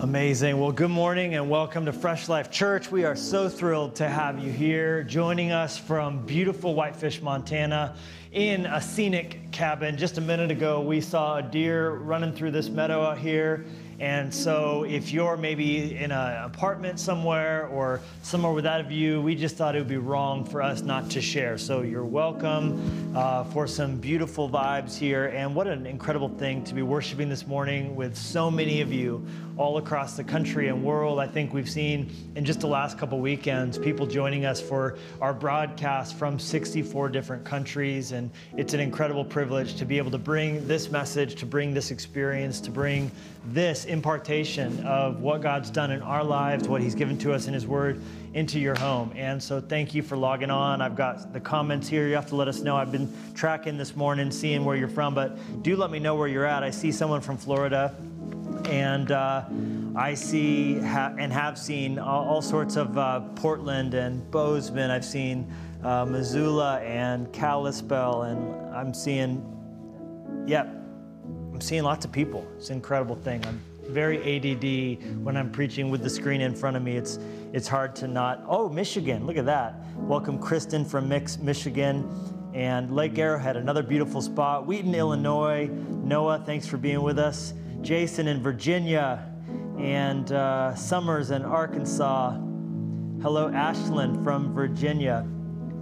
Amazing. Well, good morning and welcome to Fresh Life Church. We are so thrilled to have you here, joining us from beautiful Whitefish, Montana, in a scenic cabin. Just a minute ago, we saw a deer running through this meadow out here. And so, if you're maybe in an apartment somewhere or somewhere without a view, we just thought it would be wrong for us not to share. So, you're welcome uh, for some beautiful vibes here. And what an incredible thing to be worshiping this morning with so many of you all across the country and world. I think we've seen in just the last couple weekends people joining us for our broadcast from 64 different countries. And it's an incredible privilege to be able to bring this message, to bring this experience, to bring this impartation of what God's done in our lives, what He's given to us in His Word into your home. And so thank you for logging on. I've got the comments here. You have to let us know. I've been tracking this morning, seeing where you're from, but do let me know where you're at. I see someone from Florida, and uh, I see ha- and have seen all, all sorts of uh, Portland and Bozeman. I've seen uh, Missoula and Kalispell, and I'm seeing, yep, I'm seeing lots of people. It's an incredible thing. I'm very ADD when I'm preaching with the screen in front of me. It's it's hard to not. Oh, Michigan! Look at that. Welcome, Kristen from Mix, Michigan, and Lake Arrowhead, another beautiful spot. Wheaton, Illinois. Noah, thanks for being with us. Jason in Virginia, and uh, Summers in Arkansas. Hello, Ashland from Virginia.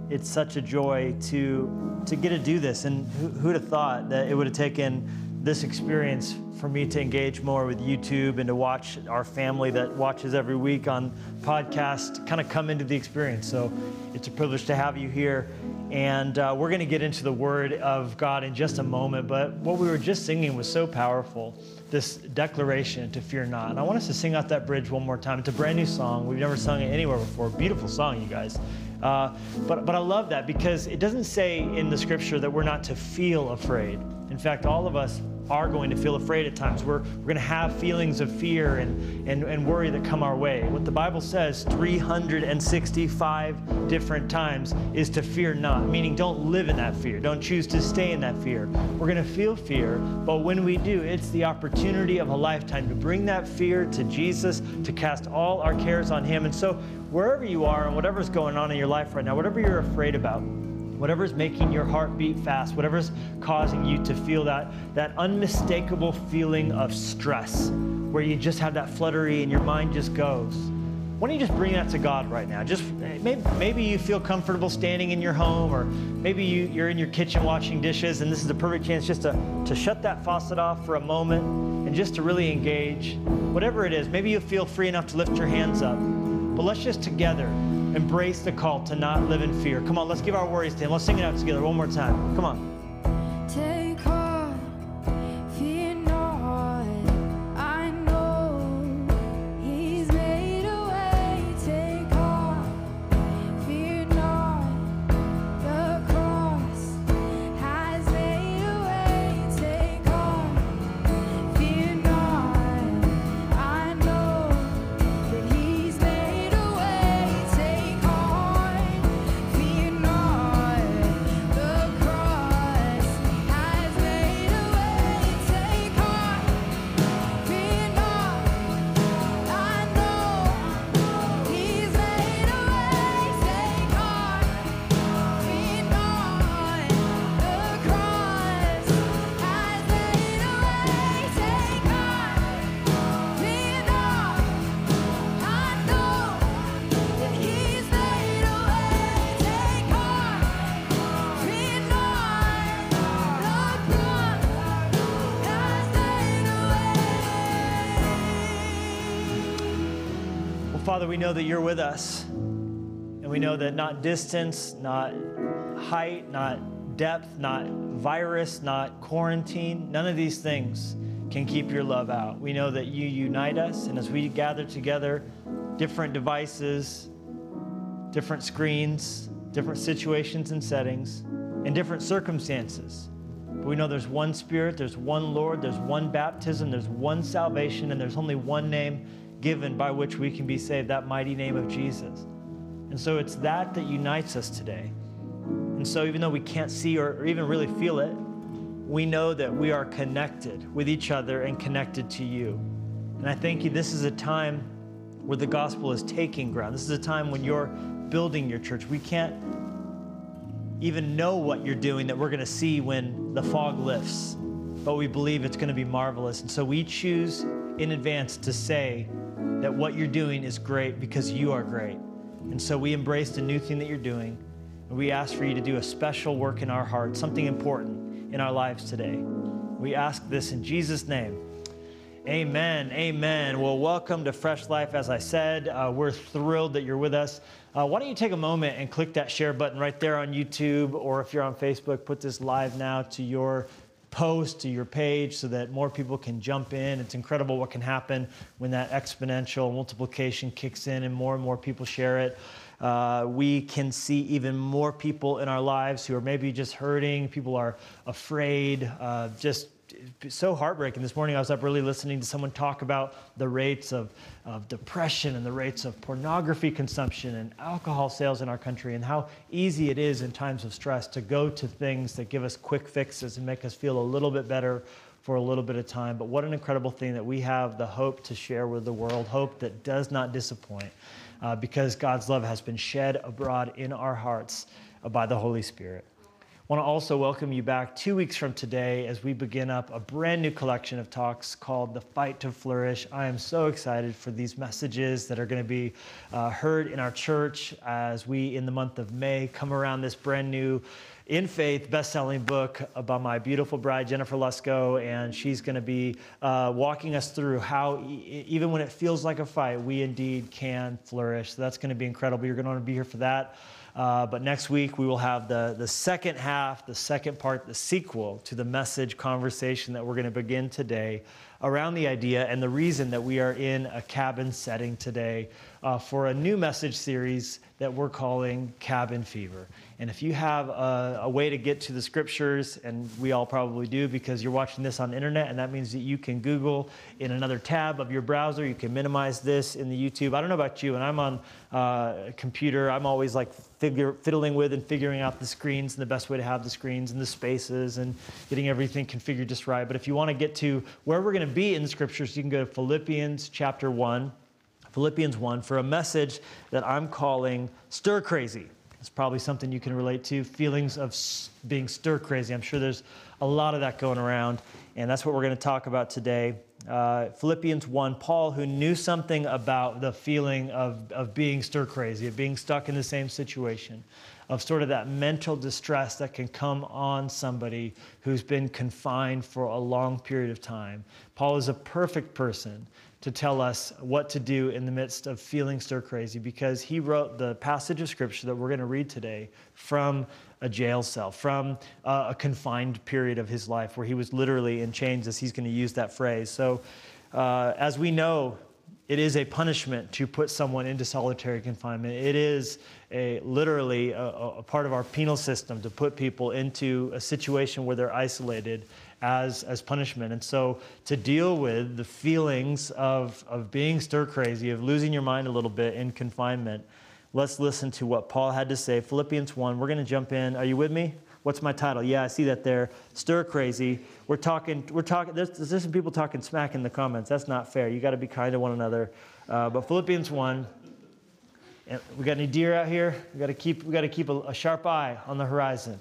It's such a joy to to get to do this, and who, who'd have thought that it would have taken this experience for me to engage more with YouTube and to watch our family that watches every week on podcast kind of come into the experience. So it's a privilege to have you here. And uh, we're going to get into the Word of God in just a moment. But what we were just singing was so powerful this declaration to fear not. And I want us to sing out that bridge one more time. It's a brand new song. We've never sung it anywhere before. Beautiful song, you guys. Uh, but, but I love that because it doesn't say in the scripture that we're not to feel afraid. In fact, all of us are going to feel afraid at times. We're, we're going to have feelings of fear and, and, and worry that come our way. What the Bible says 365 different times is to fear not, meaning don't live in that fear. Don't choose to stay in that fear. We're going to feel fear, but when we do, it's the opportunity of a lifetime to bring that fear to Jesus, to cast all our cares on Him. And so, wherever you are and whatever's going on in your life right now, whatever you're afraid about, whatever's making your heart beat fast, whatever's causing you to feel that, that unmistakable feeling of stress, where you just have that fluttery and your mind just goes. Why don't you just bring that to God right now? Just eh, maybe, maybe you feel comfortable standing in your home, or maybe you, you're in your kitchen washing dishes, and this is the perfect chance just to, to shut that faucet off for a moment and just to really engage. Whatever it is, maybe you feel free enough to lift your hands up. But let's just together embrace the call to not live in fear. Come on, let's give our worries to Him. Let's sing it out together one more time. Come on. Father, we know that you're with us. And we know that not distance, not height, not depth, not virus, not quarantine, none of these things can keep your love out. We know that you unite us. And as we gather together, different devices, different screens, different situations and settings, and different circumstances. But we know there's one Spirit, there's one Lord, there's one baptism, there's one salvation, and there's only one name given by which we can be saved that mighty name of Jesus. And so it's that that unites us today. And so even though we can't see or, even really feel it, we know that we are connected with each other and connected to you. And I thank you, this is a time where the gospel is taking ground. This is a time when you're building your church. We can't even know what you're doing that we're going to see when the fog lifts, but we believe it's going to be marvelous. And so we choose in advance to say that what you're doing is great because you are great. And so we embrace the new thing that you're doing. And we ask for you to do a special work in our hearts, something important in our lives today. We ask this in Jesus' name. Amen. Amen. Well, welcome to Fresh Life. As I said, uh, we're thrilled that you're with us. Uh, why don't you take a moment and click that share button right there on YouTube, or if you're on Facebook, put this live now to your post, to your page, so that more people can jump in. It's incredible what can happen when that exponential multiplication kicks in and more and more people share it. Uh, we can see even more people in our lives who are maybe just hurting. People are afraid, uh, just so heartbreaking. This morning I was up early listening to someone talk about the rates of, of depression and the rates of pornography consumption and alcohol sales in our country and how easy it is in times of stress to go to things that give us quick fixes and make us feel a little bit better for a little bit of time. But what an incredible thing that we have the hope to share with the world, hope that does not disappoint uh, because God's love has been shed abroad in our hearts by the Holy Spirit want to also welcome you back two weeks from today as we begin up a brand new collection of talks called The Fight to Flourish. I am so excited for these messages that are going to be uh, heard in our church as we, in the month of May, come around this brand new in faith best-selling book by my beautiful bride jennifer lusko and she's going to be uh, walking us through how e- even when it feels like a fight we indeed can flourish. So that's going to be incredible. You're going to want to be here for that uh, but next week, we will have the, the second half, the second part, the sequel to the message conversation that we're going to begin today around the idea and the reason that we are in a cabin setting today uh, for a new message series that we're calling Cabin Fever. And if you have a, a, way to get to the scriptures, and we all probably do because you're watching this on the internet, and that means that you can Google in another tab of your browser, you can minimize this in the YouTube. I don't know about you, and I'm on uh, a computer, I'm always like figure, fiddling with and figuring out the screens and the best way to have the screens and the spaces and getting everything configured just right. But if you want to get to where we're going to be in the scriptures, you can go to Philippians chapter 1. Philippians 1 for a message that I'm calling Stir Crazy. It's probably something you can relate to feelings of being stir crazy. I'm sure there's a lot of that going around, and that's what we're going to talk about today. Uh, Philippians 1, Paul, who knew something about the feeling of, of being stir crazy, of being stuck in the same situation, of sort of that mental distress that can come on somebody who's been confined for a long period of time. Paul is a perfect person to tell us what to do in the midst of feeling stir crazy because he wrote the passage of scripture that we're going to read today from a jail cell, from uh, a confined period of his life where he was literally in chains, as he's going to use that phrase. So, uh, as we know, it is a punishment to put someone into solitary confinement. It is a, literally a, a part of our penal system to put people into a situation where they're isolated as, as punishment. And so to deal with the feelings of, of being stir crazy, of losing your mind a little bit in confinement, let's listen to what Paul had to say. Philippians 1, we're going to jump in. Are you with me? What's my title? Yeah, I see that there. Stir crazy. We're talking, we're talking, there's, there's some people talking smack in the comments. That's not fair. You got to be kind to one another. Uh, but Philippians 1, we got any deer out here? We got to keep, we got to keep a, a sharp eye on the horizon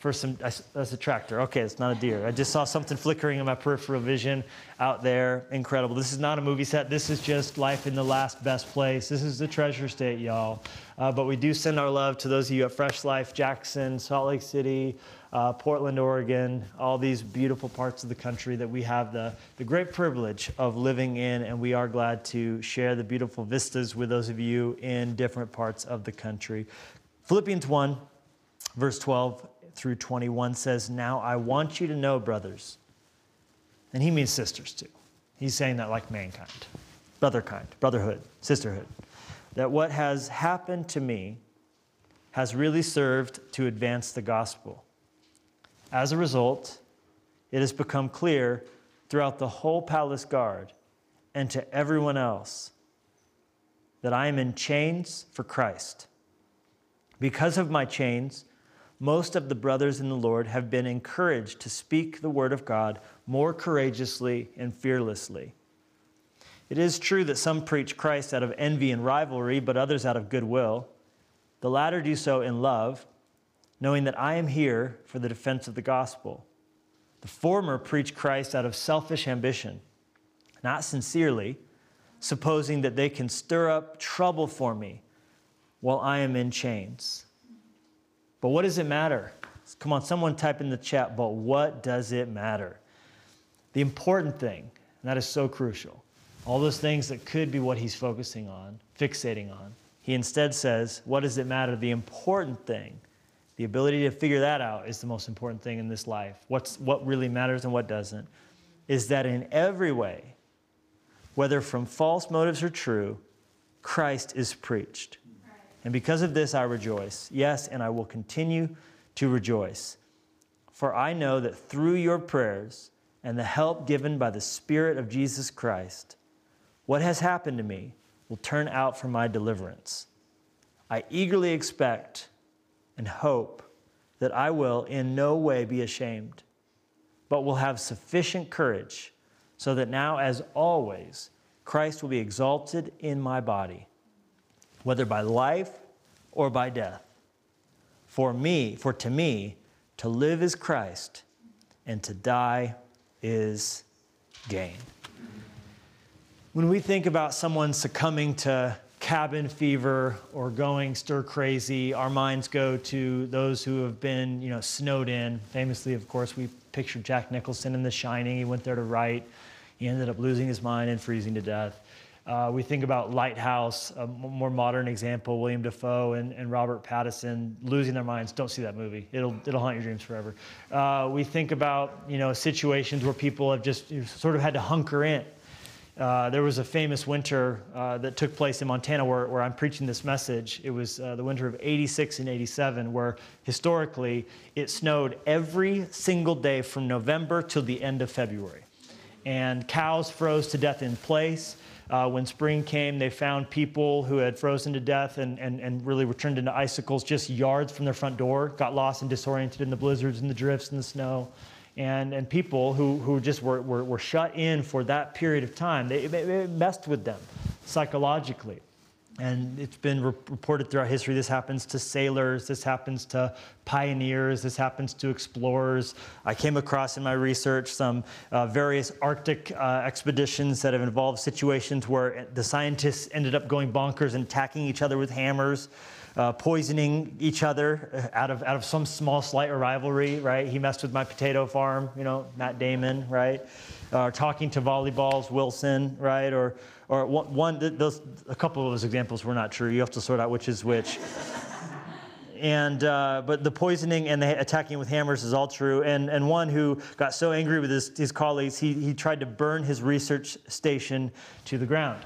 for some, that's a tractor. Okay, it's not a deer. I just saw something flickering in my peripheral vision out there. Incredible. This is not a movie set. This is just life in the last best place. This is the treasure state, y'all. Uh, but we do send our love to those of you at Fresh Life, Jackson, Salt Lake City, uh, Portland, Oregon, all these beautiful parts of the country that we have the, the great privilege of living in. And we are glad to share the beautiful vistas with those of you in different parts of the country. Philippians 1, verse 12 through 21 says, Now I want you to know, brothers, and he means sisters too. He's saying that like mankind, brotherkind, brotherhood, sisterhood, that what has happened to me has really served to advance the gospel. As a result, it has become clear throughout the whole palace guard and to everyone else that I am in chains for Christ. Because of my chains, most of the brothers in the Lord have been encouraged to speak the word of God more courageously and fearlessly. It is true that some preach Christ out of envy and rivalry, but others out of goodwill. The latter do so in love, knowing that I am here for the defense of the gospel. The former preach Christ out of selfish ambition, not sincerely, supposing that they can stir up trouble for me while I am in chains. But what does it matter? Come on, someone type in the chat, but what does it matter? The important thing, and that is so crucial, all those things that could be what he's focusing on, fixating on. He instead says, What does it matter? The important thing, the ability to figure that out is the most important thing in this life. What's, what really matters and what doesn't, is that in every way, whether from false motives or true, Christ is preached. And because of this, I rejoice. Yes, and I will continue to rejoice. For I know that through your prayers and the help given by the Spirit of Jesus Christ, what has happened to me will turn out for my deliverance. I eagerly expect and hope that I will in no way be ashamed, but will have sufficient courage so that now, as always, Christ will be exalted in my body, whether by life or by death. For me, for to me, to live is Christ, and to die is gain. When we think about someone succumbing to cabin fever or going stir crazy, our minds go to those who have been, you know, snowed in. Famously, of course, we picture Jack Nicholson in The Shining. He went there to write. He ended up losing his mind and freezing to death. Uh, we think about Lighthouse, a more modern example, Willem Dafoe and, and, Robert Pattinson losing their minds. Don't see that movie. It'll, it'll haunt your dreams forever. Uh, we think about, you know, situations where people have just sort of had to hunker in. Uh, there was a famous winter uh, that took place in Montana where, where I'm preaching this message. It was uh, the winter of 86 and 87, where historically it snowed every single day from November till the end of February. And cows froze to death in place. Uh, when spring came, they found people who had frozen to death and, and, and really were turned into icicles just yards from their front door, got lost and disoriented in the blizzards and the drifts and the snow and, and people who, who just were, were, were shut in for that period of time. They, it messed with them psychologically. And it's been re- reported throughout history this happens to sailors, this happens to pioneers, this happens to explorers. I came across in my research some uh, various Arctic uh, expeditions that have involved situations where the scientists ended up going bonkers and attacking each other with hammers uh, poisoning each other uh, out of, out of some small slight rivalry, right? He messed with my potato farm, you know, Matt Damon, right? Uh, talking to volleyballs, Wilson, right? Or, or one, one those, a couple of those examples were not true. You have to sort out which is which. and uh, but the poisoning and the attacking with hammers is all true. And and one who got so angry with his, his colleagues, he, he tried to burn his research station to the ground.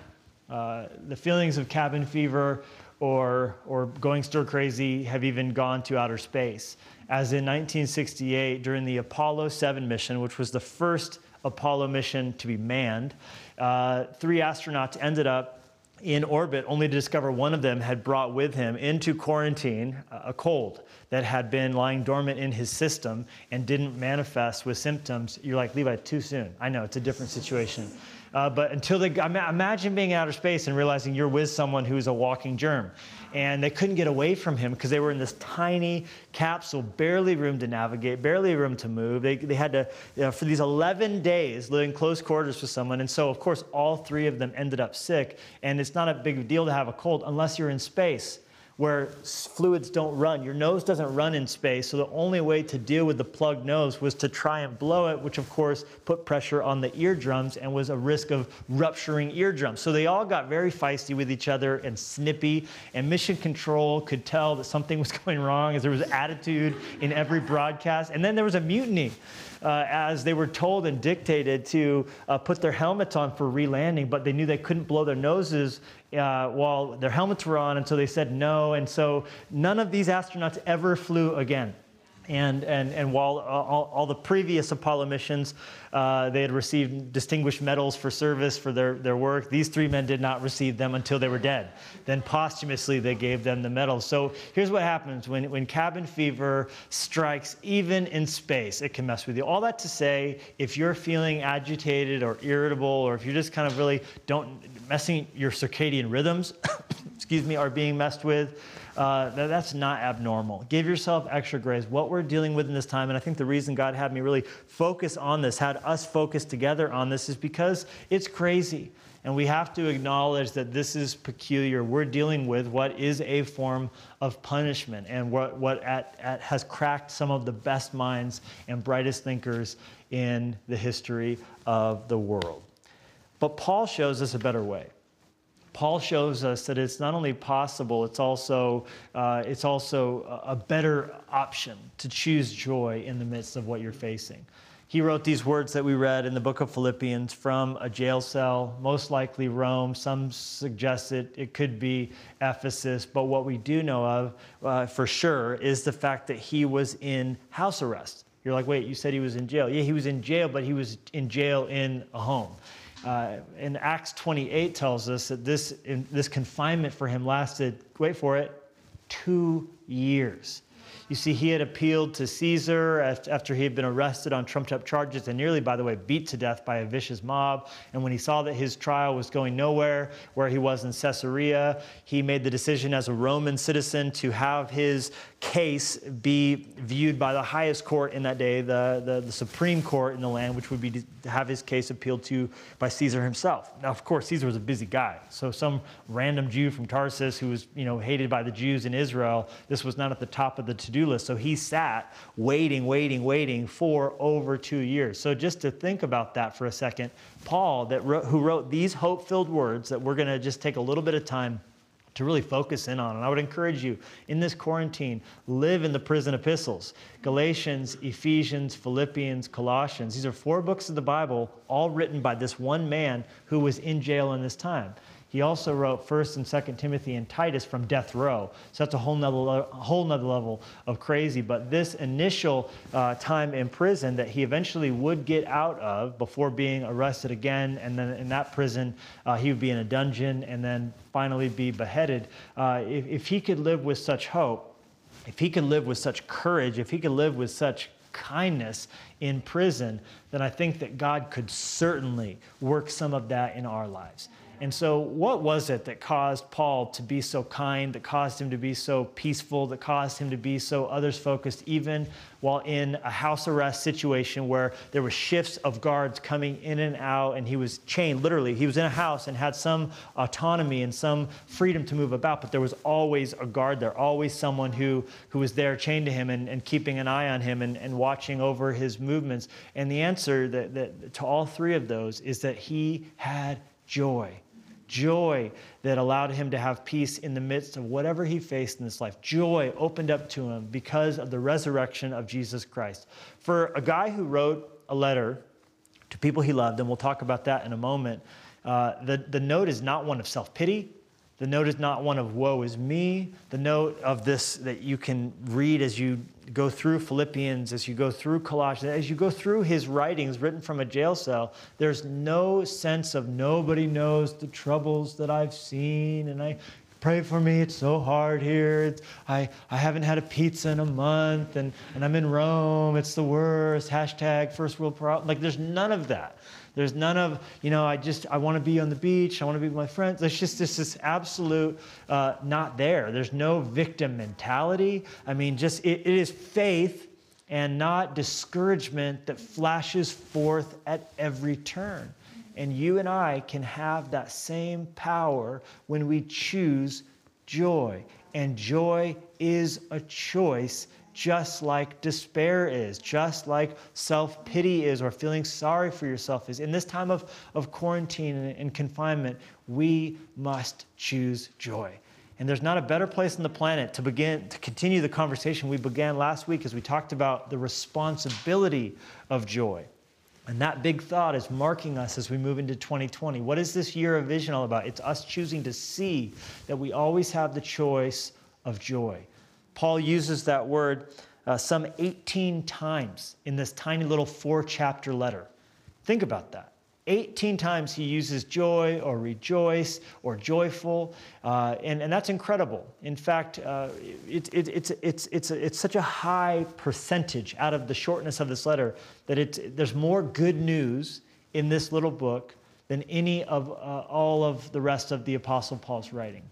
Uh, the feelings of cabin fever or, or going stir crazy have even gone to outer space. As in 1968, during the Apollo 7 mission, which was the first Apollo mission to be manned, uh, three astronauts ended up in orbit only to discover one of them had brought with him into quarantine a cold that had been lying dormant in his system and didn't manifest with symptoms. You're like, Levi, too soon. I know, it's a different situation. Uh, but until they, imagine being in outer space and realizing you're with someone who's a walking germ. And they couldn't get away from him because they were in this tiny capsule, barely room to navigate, barely room to move. They, they had to, you know, for these 11 days, live in close quarters with someone. And so, of course, all three of them ended up sick. And it's not a big deal to have a cold unless you're in space where fluids don't run. Your nose doesn't run in space, so the only way to deal with the plugged nose was to try and blow it, which of course put pressure on the eardrums and was a risk of rupturing eardrums. So they all got very feisty with each other and snippy, and mission control could tell that something was going wrong as there was attitude in every broadcast. And then there was a mutiny uh, as they were told and dictated to uh, put their helmets on for re-landing, but they knew they couldn't blow their noses uh, while their helmets were on, and so they said no. And so none of these astronauts ever flew again. And, and, and while all, all the previous Apollo missions, uh, they had received distinguished medals for service for their, their work, these three men did not receive them until they were dead. Then posthumously, they gave them the medals. So here's what happens when, when cabin fever strikes, even in space, it can mess with you. All that to say, if you're feeling agitated or irritable, or if you're just kind of really don't messing your circadian rhythms, excuse me, are being messed with, uh, that, that's not abnormal. Give yourself extra grace. What we're dealing with in this time, and I think the reason God had me really focus on this, had us focus together on this, is because it's crazy. And we have to acknowledge that this is peculiar. We're dealing with what is a form of punishment and what, what at, at has cracked some of the best minds and brightest thinkers in the history of the world. But Paul shows us a better way. Paul shows us that it's not only possible, it's also, uh, it's also a better option to choose joy in the midst of what you're facing. He wrote these words that we read in the book of Philippians from a jail cell, most likely Rome. Some suggest it, it could be Ephesus, but what we do know of uh, for sure is the fact that he was in house arrest. You're like, wait, you said he was in jail. Yeah, he was in jail, but he was in jail in a home. Uh, in Acts 28 tells us that this, in, this confinement for him lasted, wait for it, two years. You see, he had appealed to Caesar after he had been arrested on trumped up charges and nearly, by the way, beat to death by a vicious mob. And when he saw that his trial was going nowhere, where he was in Caesarea, he made the decision as a Roman citizen to have his case be viewed by the highest court in that day, the, the, the Supreme Court in the land, which would be to have his case appealed to by Caesar himself. Now, of course, Caesar was a busy guy. So some random Jew from Tarsus who was, you know, hated by the Jews in Israel, this was not at the top of the to-do list. So he sat waiting, waiting, waiting for over two years. So just to think about that for a second, Paul, that wrote, who wrote these hope-filled words that we're going to just take a little bit of time to really focus in on. And I would encourage you in this quarantine, live in the prison epistles Galatians, Ephesians, Philippians, Colossians. These are four books of the Bible, all written by this one man who was in jail in this time. He also wrote 1st and 2nd Timothy and Titus from death row. So that's a whole nother, whole nother level of crazy. But this initial uh, time in prison that he eventually would get out of before being arrested again, and then in that prison, uh, he would be in a dungeon and then finally be beheaded. Uh, if, if he could live with such hope, if he could live with such courage, if he could live with such kindness in prison, then I think that God could certainly work some of that in our lives. And so, what was it that caused Paul to be so kind, that caused him to be so peaceful, that caused him to be so others focused, even while in a house arrest situation where there were shifts of guards coming in and out, and he was chained literally? He was in a house and had some autonomy and some freedom to move about, but there was always a guard there, always someone who, who was there chained to him and, and keeping an eye on him and, and watching over his movements. And the answer that, that, to all three of those is that he had joy joy that allowed him to have peace in the midst of whatever he faced in this life. Joy opened up to him because of the resurrection of Jesus Christ. For a guy who wrote a letter to people he loved, and we'll talk about that in a moment, uh, the, the note is not one of self pity. The note is not one of woe is me. The note of this that you can read as you go through Philippians, as you go through Colossians, as you go through his writings written from a jail cell, there's no sense of nobody knows the troubles that I've seen and I pray for me. It's so hard here. It's, I, I haven't had a pizza in a month and, and I'm in Rome. It's the worst. Hashtag first world problem. Like there's none of that. There's none of, you know, I just, I want to be on the beach. I want to be with my friends. There's just this, this absolute uh, not there. There's no victim mentality. I mean, just, it, it is faith and not discouragement that flashes forth at every turn. And you and I can have that same power when we choose joy. And joy is a choice just like despair is, just like self pity is, or feeling sorry for yourself is. In this time of, of quarantine and, and confinement, we must choose joy. And there's not a better place on the planet to begin to continue the conversation we began last week as we talked about the responsibility of joy. And that big thought is marking us as we move into 2020. What is this year of vision all about? It's us choosing to see that we always have the choice of joy. Paul uses that word uh, some 18 times in this tiny little four chapter letter. Think about that. 18 times he uses joy or rejoice or joyful, uh, and, and that's incredible. In fact, uh, it, it, it's, it's, it's, it's such a high percentage out of the shortness of this letter that it, there's more good news in this little book than any of uh, all of the rest of the Apostle Paul's writing.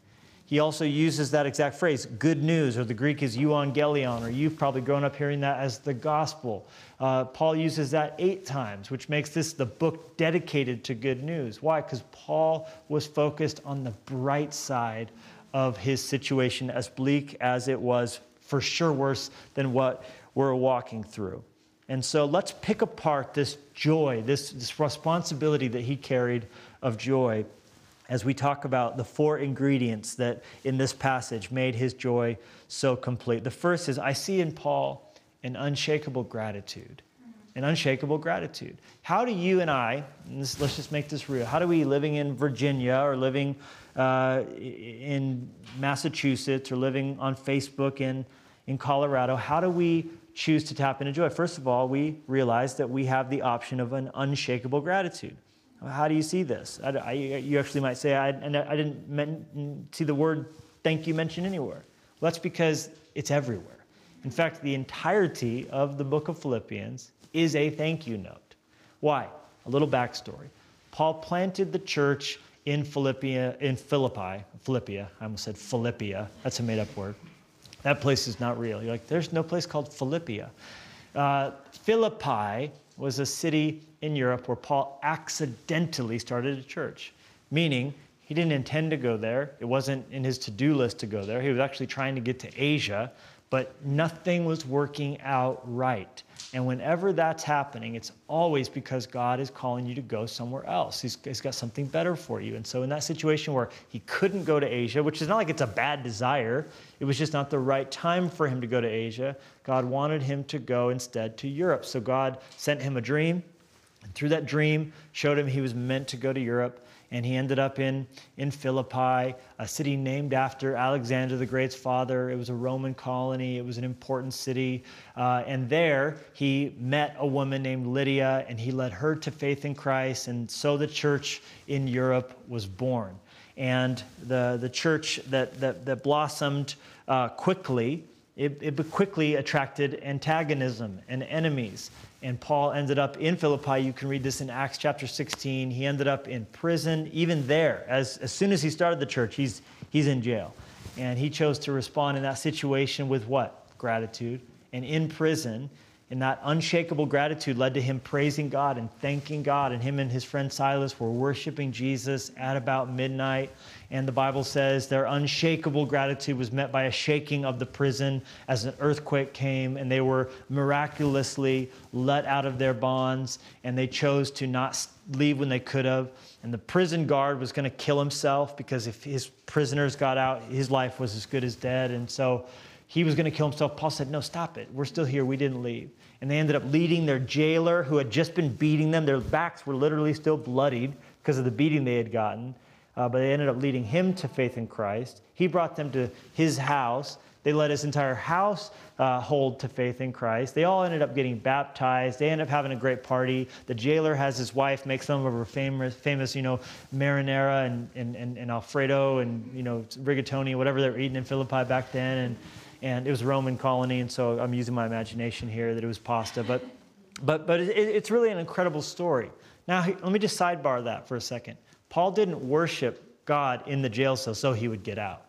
He also uses that exact phrase, good news, or the Greek is euangelion, or you've probably grown up hearing that as the gospel. Uh, Paul uses that eight times, which makes this the book dedicated to good news. Why? Because Paul was focused on the bright side of his situation, as bleak as it was, for sure worse than what we're walking through. And so let's pick apart this joy, this, this responsibility that he carried of joy as we talk about the four ingredients that in this passage made his joy so complete. The first is I see in Paul an unshakable gratitude. An unshakable gratitude. How do you and I, and this, let's just make this real, how do we living in Virginia or living uh, in Massachusetts or living on Facebook in, in Colorado, how do we choose to tap into joy? First of all, we realize that we have the option of an unshakable gratitude. How do you see this? I, I, you actually might say, I, and I didn't men, see the word thank you mentioned anywhere. Well, that's because it's everywhere. In fact, the entirety of the book of Philippians is a thank you note. Why? A little backstory. Paul planted the church in Philippia, in Philippi, Philippia. I almost said Philippia. That's a made-up word. That place is not real. You're like, there's no place called Philippia. Uh, Philippi was a city in Europe where Paul accidentally started a church, meaning he didn't intend to go there. It wasn't in his to do list to go there. He was actually trying to get to Asia, but nothing was working out right. And whenever that's happening, it's always because God is calling you to go somewhere else. He's, he's got something better for you. And so, in that situation where he couldn't go to Asia, which is not like it's a bad desire, it was just not the right time for him to go to Asia, God wanted him to go instead to Europe. So, God sent him a dream and through that dream, showed him he was meant to go to Europe. And he ended up in, in Philippi, a city named after Alexander the Great's father. It was a Roman colony, it was an important city. Uh, and there he met a woman named Lydia, and he led her to faith in Christ. And so the church in Europe was born. And the, the church that, that, that blossomed uh, quickly, it, it quickly attracted antagonism and enemies. And Paul ended up in Philippi. You can read this in Acts chapter 16. He ended up in prison, even there. As, as soon as he started the church, he's, he's in jail. And he chose to respond in that situation with what? Gratitude. And in prison, and that unshakable gratitude led to him praising God and thanking God. And him and his friend Silas were worshiping Jesus at about midnight. And the Bible says their unshakable gratitude was met by a shaking of the prison as an earthquake came, and they were miraculously let out of their bonds. And they chose to not leave when they could have. And the prison guard was going to kill himself because if his prisoners got out, his life was as good as dead. And so he was going to kill himself. Paul said, No, stop it. We're still here. We didn't leave. And they ended up leading their jailer who had just been beating them. Their backs were literally still bloodied because of the beating they had gotten. Uh, but they ended up leading him to faith in Christ. He brought them to his house. They led his entire house uh, hold to faith in Christ. They all ended up getting baptized. They ended up having a great party. The jailer has his wife make some of her famous, famous you know, marinara and, and, and, and Alfredo and, you know, rigatoni, whatever they were eating in Philippi back then. And and it was a Roman colony, and so I'm using my imagination here that it was pasta, but, but, but it, it's really an incredible story. Now, let me just sidebar that for a second. Paul didn't worship God in the jail cell so he would get out.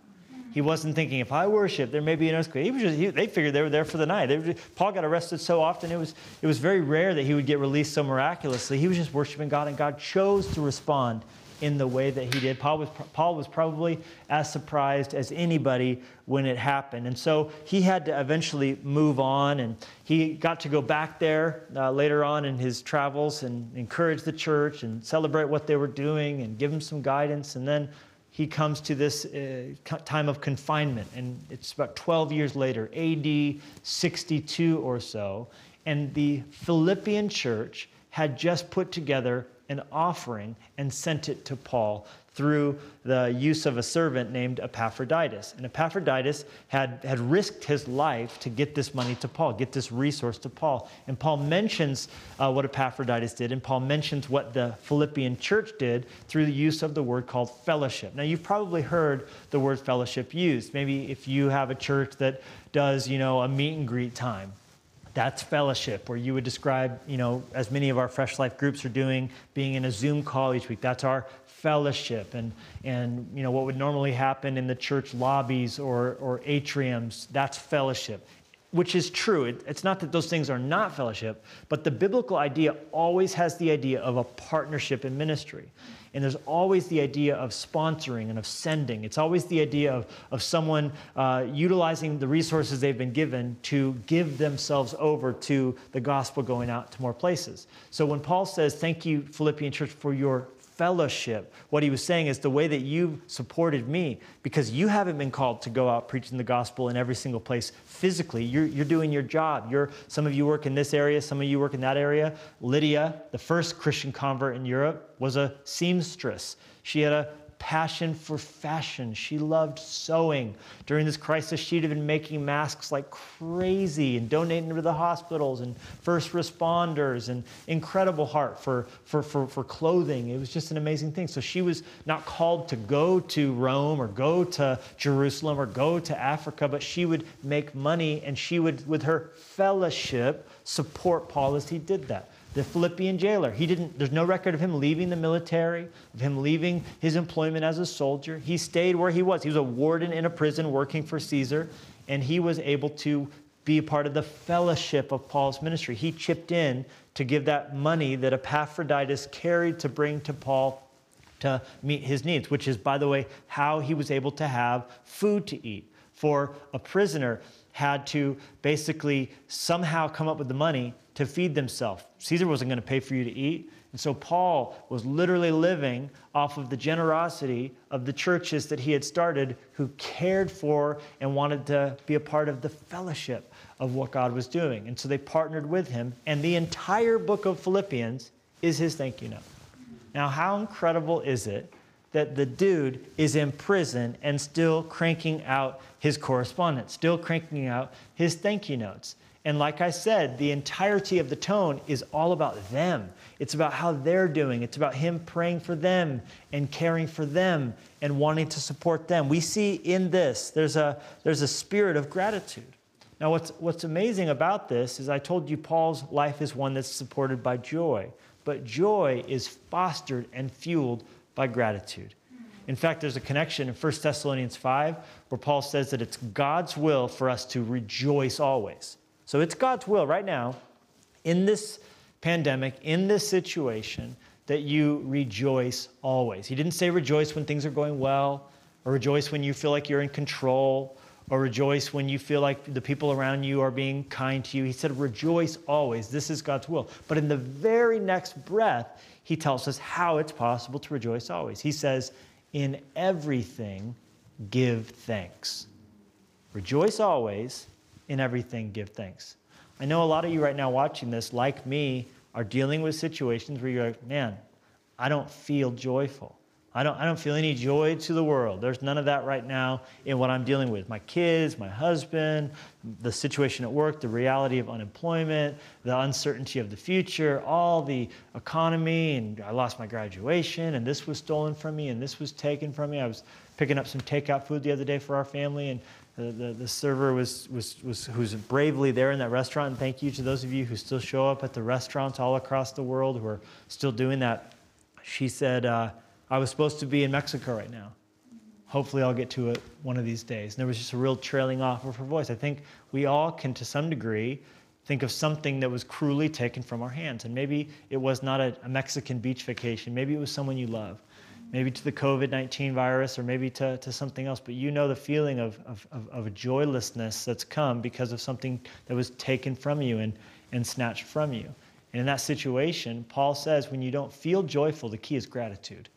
He wasn't thinking, if I worship, there may be an earthquake. He was just, he, they figured they were there for the night. Just, Paul got arrested so often, it was, it was very rare that he would get released so miraculously. He was just worshiping God, and God chose to respond in the way that he did. Paul was, Paul was probably as surprised as anybody when it happened. And so he had to eventually move on, and he got to go back there uh, later on in his travels and encourage the church and celebrate what they were doing and give them some guidance. And then he comes to this uh, time of confinement, and it's about 12 years later, AD 62 or so. And the Philippian church had just put together an offering and sent it to Paul through the use of a servant named Epaphroditus. And Epaphroditus had, had risked his life to get this money to Paul, get this resource to Paul. And Paul mentions uh, what Epaphroditus did, and Paul mentions what the Philippian church did through the use of the word called fellowship. Now, you've probably heard the word fellowship used. Maybe if you have a church that does, you know, a meet and greet time that's fellowship, where you would describe, you know, as many of our Fresh Life groups are doing, being in a Zoom call each week. That's our fellowship. And, and you know, what would normally happen in the church lobbies or, or atriums, that's fellowship, which is true. It, it's not that those things are not fellowship, but the biblical idea always has the idea of a partnership in ministry. And there's always the idea of sponsoring and of sending. It's always the idea of, of someone uh, utilizing the resources they've been given to give themselves over to the gospel going out to more places. So when Paul says, Thank you, Philippian church, for your fellowship. What he was saying is the way that you supported me, because you haven't been called to go out preaching the gospel in every single place physically. You're, you're doing your job. You're, some of you work in this area, some of you work in that area. Lydia, the first Christian convert in Europe, was a seamstress. She had a passion for fashion. She loved sewing. During this crisis, she'd been making masks like crazy and donating to the hospitals and first responders and incredible heart for, for, for, for clothing. It was just an amazing thing. So she was not called to go to Rome or go to Jerusalem or go to Africa, but she would make money and she would, with her fellowship, support Paul as he did that the Philippian jailer. He didn't, there's no record of him leaving the military, of him leaving his employment as a soldier. He stayed where he was. He was a warden in a prison working for Caesar, and he was able to be a part of the fellowship of Paul's ministry. He chipped in to give that money that Epaphroditus carried to bring to Paul to meet his needs, which is, by the way, how he was able to have food to eat. For a prisoner, had to basically somehow come up with the money to feed themselves. Caesar wasn't going to pay for you to eat. And so Paul was literally living off of the generosity of the churches that he had started who cared for and wanted to be a part of the fellowship of what God was doing. And so they partnered with him. And the entire book of Philippians is his thank you note. Now, how incredible is it that the dude is in prison and still cranking out his correspondence, still cranking out his thank you notes? And like I said, the entirety of the tone is all about them. It's about how they're doing. It's about him praying for them and caring for them and wanting to support them. We see in this, there's a, there's a spirit of gratitude. Now, what's, what's amazing about this is I told you Paul's life is one that's supported by joy, but joy is fostered and fueled by gratitude. In fact, there's a connection in 1 Thessalonians 5 where Paul says that it's God's will for us to rejoice always. So it's God's will right now in this pandemic, in this situation, that you rejoice always. He didn't say rejoice when things are going well, or rejoice when you feel like you're in control, or rejoice when you feel like the people around you are being kind to you. He said rejoice always. This is God's will. But in the very next breath, he tells us how it's possible to rejoice always. He says, in everything, give thanks. Rejoice always in everything, give thanks. I know a lot of you right now watching this, like me, are dealing with situations where you're like, man, I don't feel joyful. I don't, I don't feel any joy to the world. There's none of that right now in what I'm dealing with. My kids, my husband, the situation at work, the reality of unemployment, the uncertainty of the future, all the economy, and I lost my graduation, and this was stolen from me, and this was taken from me. I was picking up some takeout food the other day for our family, and the, the, the, server was, was, was who's bravely there in that restaurant. And thank you to those of you who still show up at the restaurants all across the world who are still doing that. She said, uh, I was supposed to be in Mexico right now. Hopefully, I'll get to it one of these days. And there was just a real trailing off of her voice. I think we all can, to some degree, think of something that was cruelly taken from our hands. And maybe it was not a, a Mexican beach vacation, maybe it was someone you love maybe to the COVID 19 virus or maybe to, to something else, but you know the feeling of, of, of, a joylessness that's come because of something that was taken from you and, and snatched from you. And in that situation, Paul says when you don't feel joyful, the key is gratitude.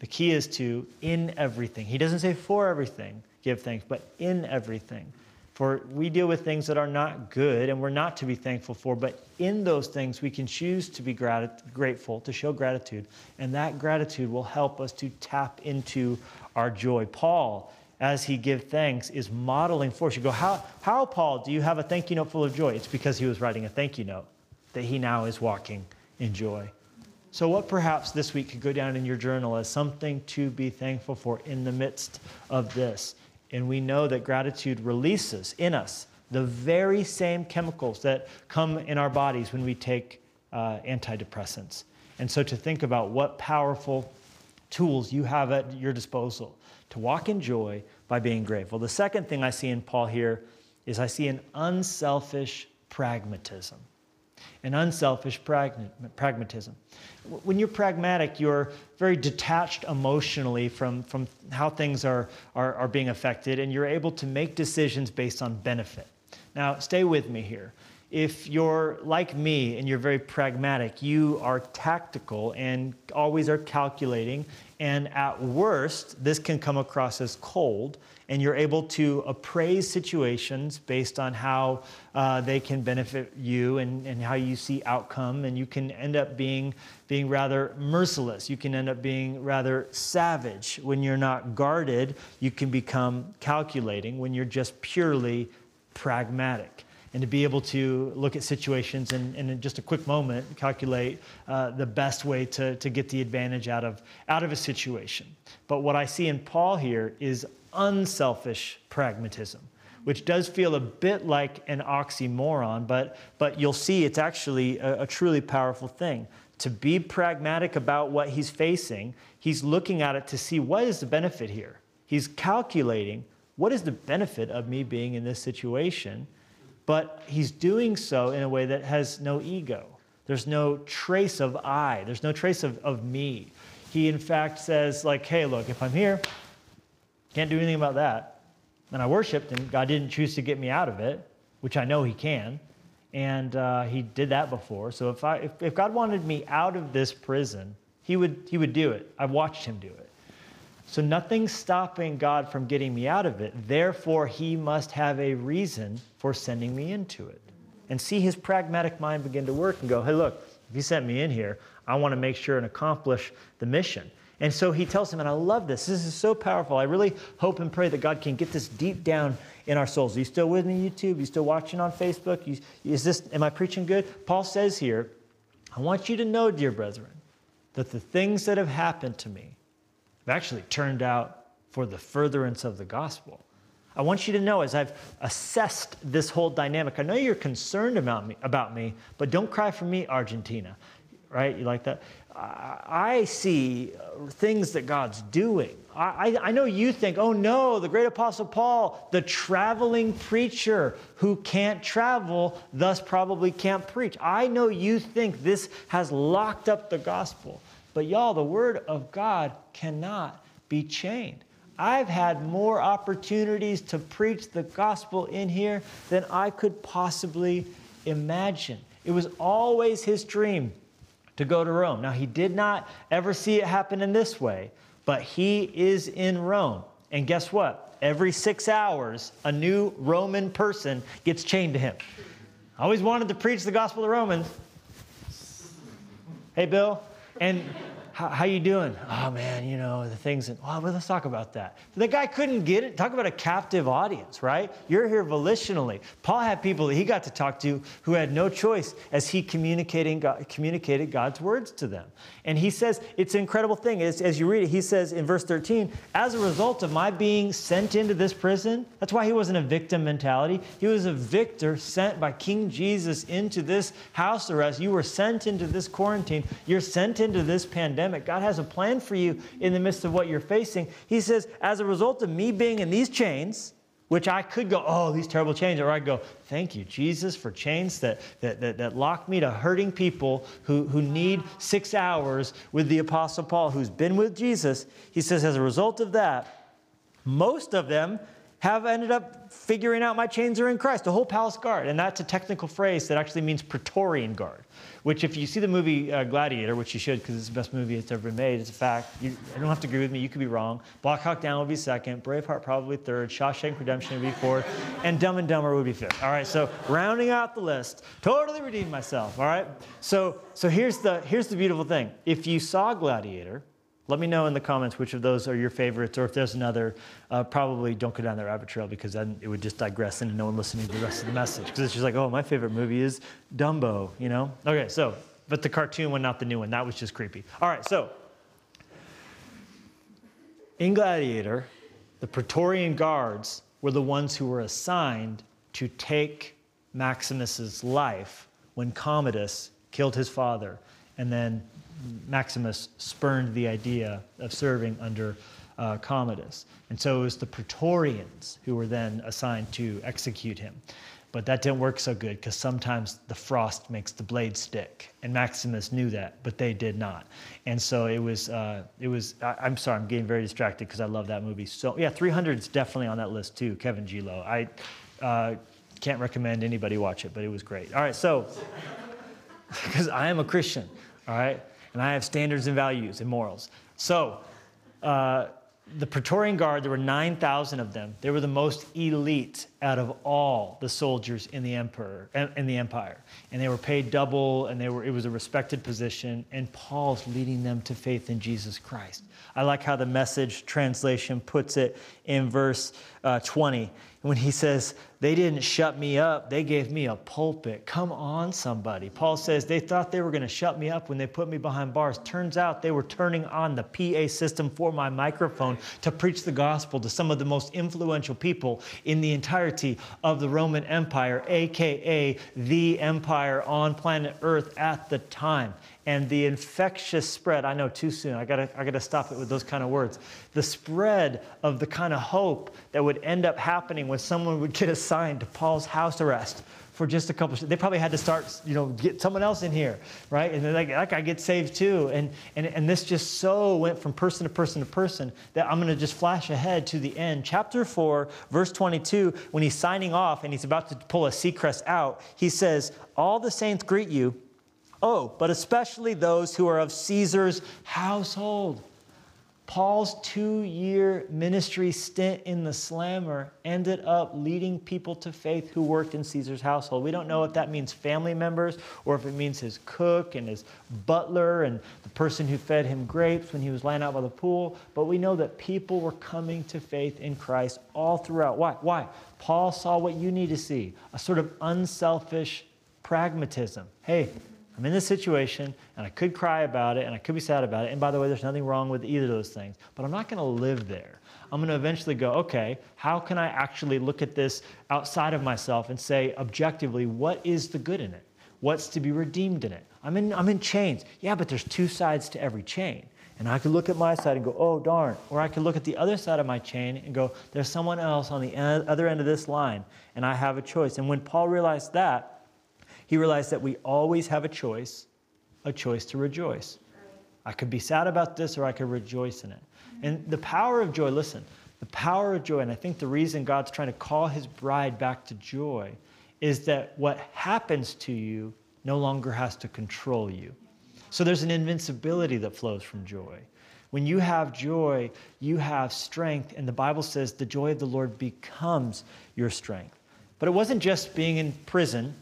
The key is to, in everything, he doesn't say for everything, give thanks, but in everything, For we deal with things that are not good and we're not to be thankful for, but in those things we can choose to be grat- grateful, to show gratitude, and that gratitude will help us to tap into our joy. Paul, as he gives thanks, is modeling for us. You go, how, how, Paul, do you have a thank you note full of joy? It's because he was writing a thank you note that he now is walking in joy. So, what perhaps this week could go down in your journal as something to be thankful for in the midst of this? And we know that gratitude releases in us the very same chemicals that come in our bodies when we take uh, antidepressants. And so to think about what powerful tools you have at your disposal to walk in joy by being grateful. The second thing I see in Paul here is I see an unselfish pragmatism and unselfish pragmatism. When you're pragmatic, you're very detached emotionally from, from how things are, are, are being affected, and you're able to make decisions based on benefit. Now, stay with me here. If you're like me and you're very pragmatic, you are tactical and always are calculating, and at worst, this can come across as cold and you're able to appraise situations based on how uh, they can benefit you and, and how you see outcome. And you can end up being being rather merciless. You can end up being rather savage. When you're not guarded you can become calculating. When you're just purely pragmatic and to be able to look at situations and, and in just a quick moment calculate uh, the best way to, to get the advantage out of, out of a situation. But what I see in Paul here is unselfish pragmatism, which does feel a bit like an oxymoron, but, but you'll see it's actually a, a truly powerful thing. To be pragmatic about what he's facing, he's looking at it to see what is the benefit here. He's calculating what is the benefit of me being in this situation but he's doing so in a way that has no ego. There's no trace of I, there's no trace of, of me. He, in fact, says, like, hey, look, if I'm here, can't do anything about that. And I worshiped, and God didn't choose to get me out of it, which I know He can. And uh, He did that before. So if, I, if, if God wanted me out of this prison, he would, he would do it. I've watched Him do it. So nothing's stopping God from getting me out of it. Therefore, he must have a reason for sending me into it. And see his pragmatic mind begin to work and go, hey, look, if you sent me in here, I want to make sure and accomplish the mission. And so he tells him, and I love this. This is so powerful. I really hope and pray that God can get this deep down in our souls. Are you still with me, YouTube? Are you still watching on Facebook? Is this, am I preaching good? Paul says here, I want you to know, dear brethren, that the things that have happened to me, have actually turned out for the furtherance of the gospel. I want you to know as I've assessed this whole dynamic, I know you're concerned about me, about me but don't cry for me, Argentina. Right? You like that? I see things that God's doing. I, I, know you think, oh no, the great apostle Paul, the traveling preacher who can't travel, thus probably can't preach. I know you think this has locked up the gospel. But y'all, the word of God cannot be chained. I've had more opportunities to preach the gospel in here than I could possibly imagine. It was always his dream to go to Rome. Now, he did not ever see it happen in this way, but he is in Rome. And guess what? Every six hours, a new Roman person gets chained to him. I always wanted to preach the gospel to Romans. Hey, Bill, and how, how, you doing? Oh man, you know, the things, and, well, let's talk about that. The guy couldn't get it. Talk about a captive audience, right? You're here volitionally. Paul had people that he got to talk to who had no choice as he communicating God, communicated God's words to them. And he says, it's an incredible thing. As, as you read it, he says in verse 13, as a result of my being sent into this prison, that's why he wasn't a victim mentality. He was a victor sent by King Jesus into this house arrest. You were sent into this quarantine. You're sent into this pandemic pandemic. God has a plan for you in the midst of what you're facing. He says, as a result of me being in these chains, which I could go, oh, these terrible chains, or I'd go, thank you, Jesus, for chains that, that, that, that lock me to hurting people who, who need six hours with the Apostle Paul, who's been with Jesus. He says, as a result of that, most of them have ended up figuring out my chains are in Christ, the whole palace guard. And that's a technical phrase that actually means Praetorian guard, which, if you see the movie uh, Gladiator, which you should because it's the best movie that's ever been made, it's a fact. You, you don't have to agree with me, you could be wrong. Black Hawk Down would be second, Braveheart probably third, Shawshank Redemption would be fourth, and Dumb and Dumber would be fifth. All right, so rounding out the list, totally redeemed myself. All right, so, so here's, the, here's the beautiful thing. If you saw Gladiator, let me know in the comments which of those are your favorites, or if there's another, uh, probably don't go down that rabbit trail because then it would just digress into no one listening to the rest of the message. Because it's just like, oh, my favorite movie is Dumbo, you know? Okay, so, but the cartoon one, not the new one. That was just creepy. All right, so in Gladiator, the Praetorian guards were the ones who were assigned to take Maximus's life when Commodus killed his father and then Maximus spurned the idea of serving under uh, Commodus. And so it was the Praetorians who were then assigned to execute him. But that didn't work so good because sometimes the frost makes the blade stick, and Maximus knew that, but they did not. And so it was. Uh, it was. I, am sorry, I'm getting very distracted because I love that movie. So yeah, 300 is definitely on that list too. Kevin G. Lowe. I uh, can't recommend anybody watch it, but it was great. All right, so because I am a Christian. All right, and I have standards and values and morals. So, uh, the Praetorian Guard, there were 9,000 of them. They were the most elite out of all the soldiers in the emperor in the empire, and they were paid double, and they were it was a respected position. And Paul's leading them to faith in Jesus Christ. I like how the Message translation puts it in verse uh, 20 when he says, They didn't shut me up, they gave me a pulpit. Come on, somebody. Paul says, They thought they were going to shut me up when they put me behind bars. Turns out they were turning on the PA system for my microphone to preach the gospel to some of the most influential people in the entirety of the Roman Empire, AKA the empire on planet Earth at the time and the infectious spread i know too soon i gotta, I gotta stop it with those kind of words. The spread of the kind of hope that would end up happening when someone would get assigned to paul's house arrest for just a couple they probably had to start you know get someone else in here right? And like that guy gets saved too. And, and and this just so went from person to person to person that i'm going to just flash ahead to the end. Chapter 4 verse 22 when he's signing off and he's about to pull a Seacrest out he says all the saints greet you Oh, but especially those who are of Caesar's household. Paul's two year ministry stint in the slammer ended up leading people to faith who worked in Caesar's household. We don't know if that means family members or if it means his cook and his butler and the person who fed him grapes when he was lying out by the pool, but we know that people were coming to faith in Christ all throughout. Why? Why? Paul saw what you need to see a sort of unselfish pragmatism. Hey, I'm in this situation and I could cry about it and I could be sad about it. And by the way, there's nothing wrong with either of those things, but I'm not going to live there. I'm going to eventually go, okay, how can I actually look at this outside of myself and say objectively, what is the good in it? What's to be redeemed in it? I'm in, I'm in chains. Yeah, but there's two sides to every chain. And I could look at my side and go, oh, darn. Or I could look at the other side of my chain and go, there's someone else on the other end of this line, and I have a choice. And when Paul realized that, he realized that we always have a choice, a choice to rejoice. I could be sad about this or I could rejoice in it. And the power of joy, listen, the power of joy, and I think the reason God's trying to call his bride back to joy is that what happens to you no longer has to control you. So there's an invincibility that flows from joy. When you have joy, you have strength, and the Bible says the joy of the Lord becomes your strength. But it wasn't just being in prison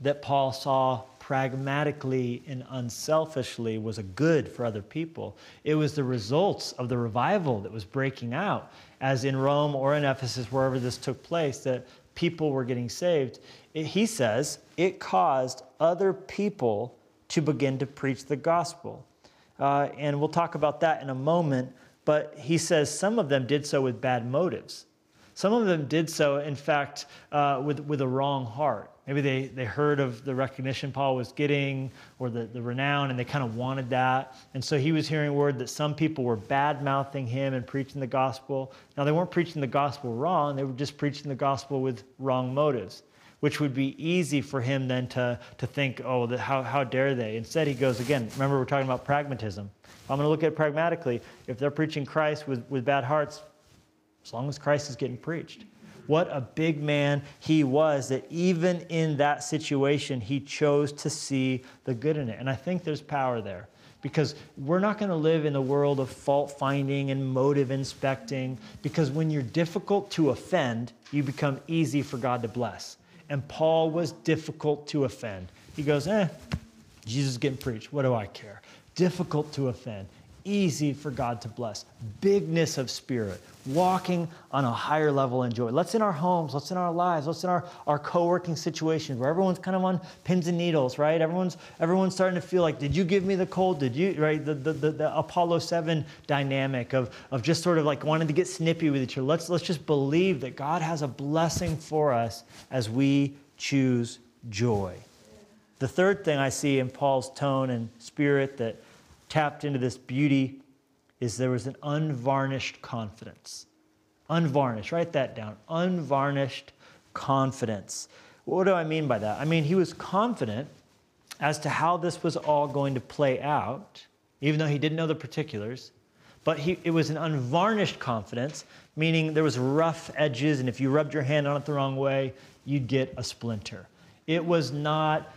that Paul saw pragmatically and unselfishly was a good for other people. It was the results of the revival that was breaking out, as in Rome or in Ephesus, wherever this took place, that people were getting saved. It, he says it caused other people to begin to preach the gospel. Uh, and we'll talk about that in a moment, but he says some of them did so with bad motives. Some of them did so, in fact, uh, with, with a wrong heart. Maybe they, they heard of the recognition Paul was getting or the, the renown and they kind of wanted that. And so he was hearing word that some people were bad mouthing him and preaching the gospel. Now, they weren't preaching the gospel wrong, they were just preaching the gospel with wrong motives, which would be easy for him then to, to think, oh, the, how, how dare they? Instead, he goes, again, remember we're talking about pragmatism. I'm going to look at it pragmatically. If they're preaching Christ with, with bad hearts, as long as Christ is getting preached. what a big man he was that even in that situation, he chose to see the good in it. And I think there's power there because we're not going to live in a world of fault finding and motive inspecting because when you're difficult to offend, you become easy for God to bless. And Paul was difficult to offend. He goes, eh, Jesus is getting preached. What do I care? Difficult to offend easy for God to bless. Bigness of spirit, walking on a higher level in joy. Let's in our homes, let's in our lives, let's in our, our co-working situations where everyone's kind of on pins and needles, right? Everyone's everyone's starting to feel like, did you give me the cold? Did you right? The the, the, the Apollo 7 dynamic of, of just sort of like wanting to get snippy with each other. Let's let's just believe that God has a blessing for us as we choose joy. The third thing I see in Paul's tone and spirit that tapped into this beauty is there was an unvarnished confidence. Unvarnished, write that down. Unvarnished confidence. What do I mean by that? I mean, he was confident as to how this was all going to play out, even though he didn't know the particulars. But he, it was an unvarnished confidence, meaning there was rough edges, and if you rubbed your hand on it the wrong way, you'd get a splinter. It was not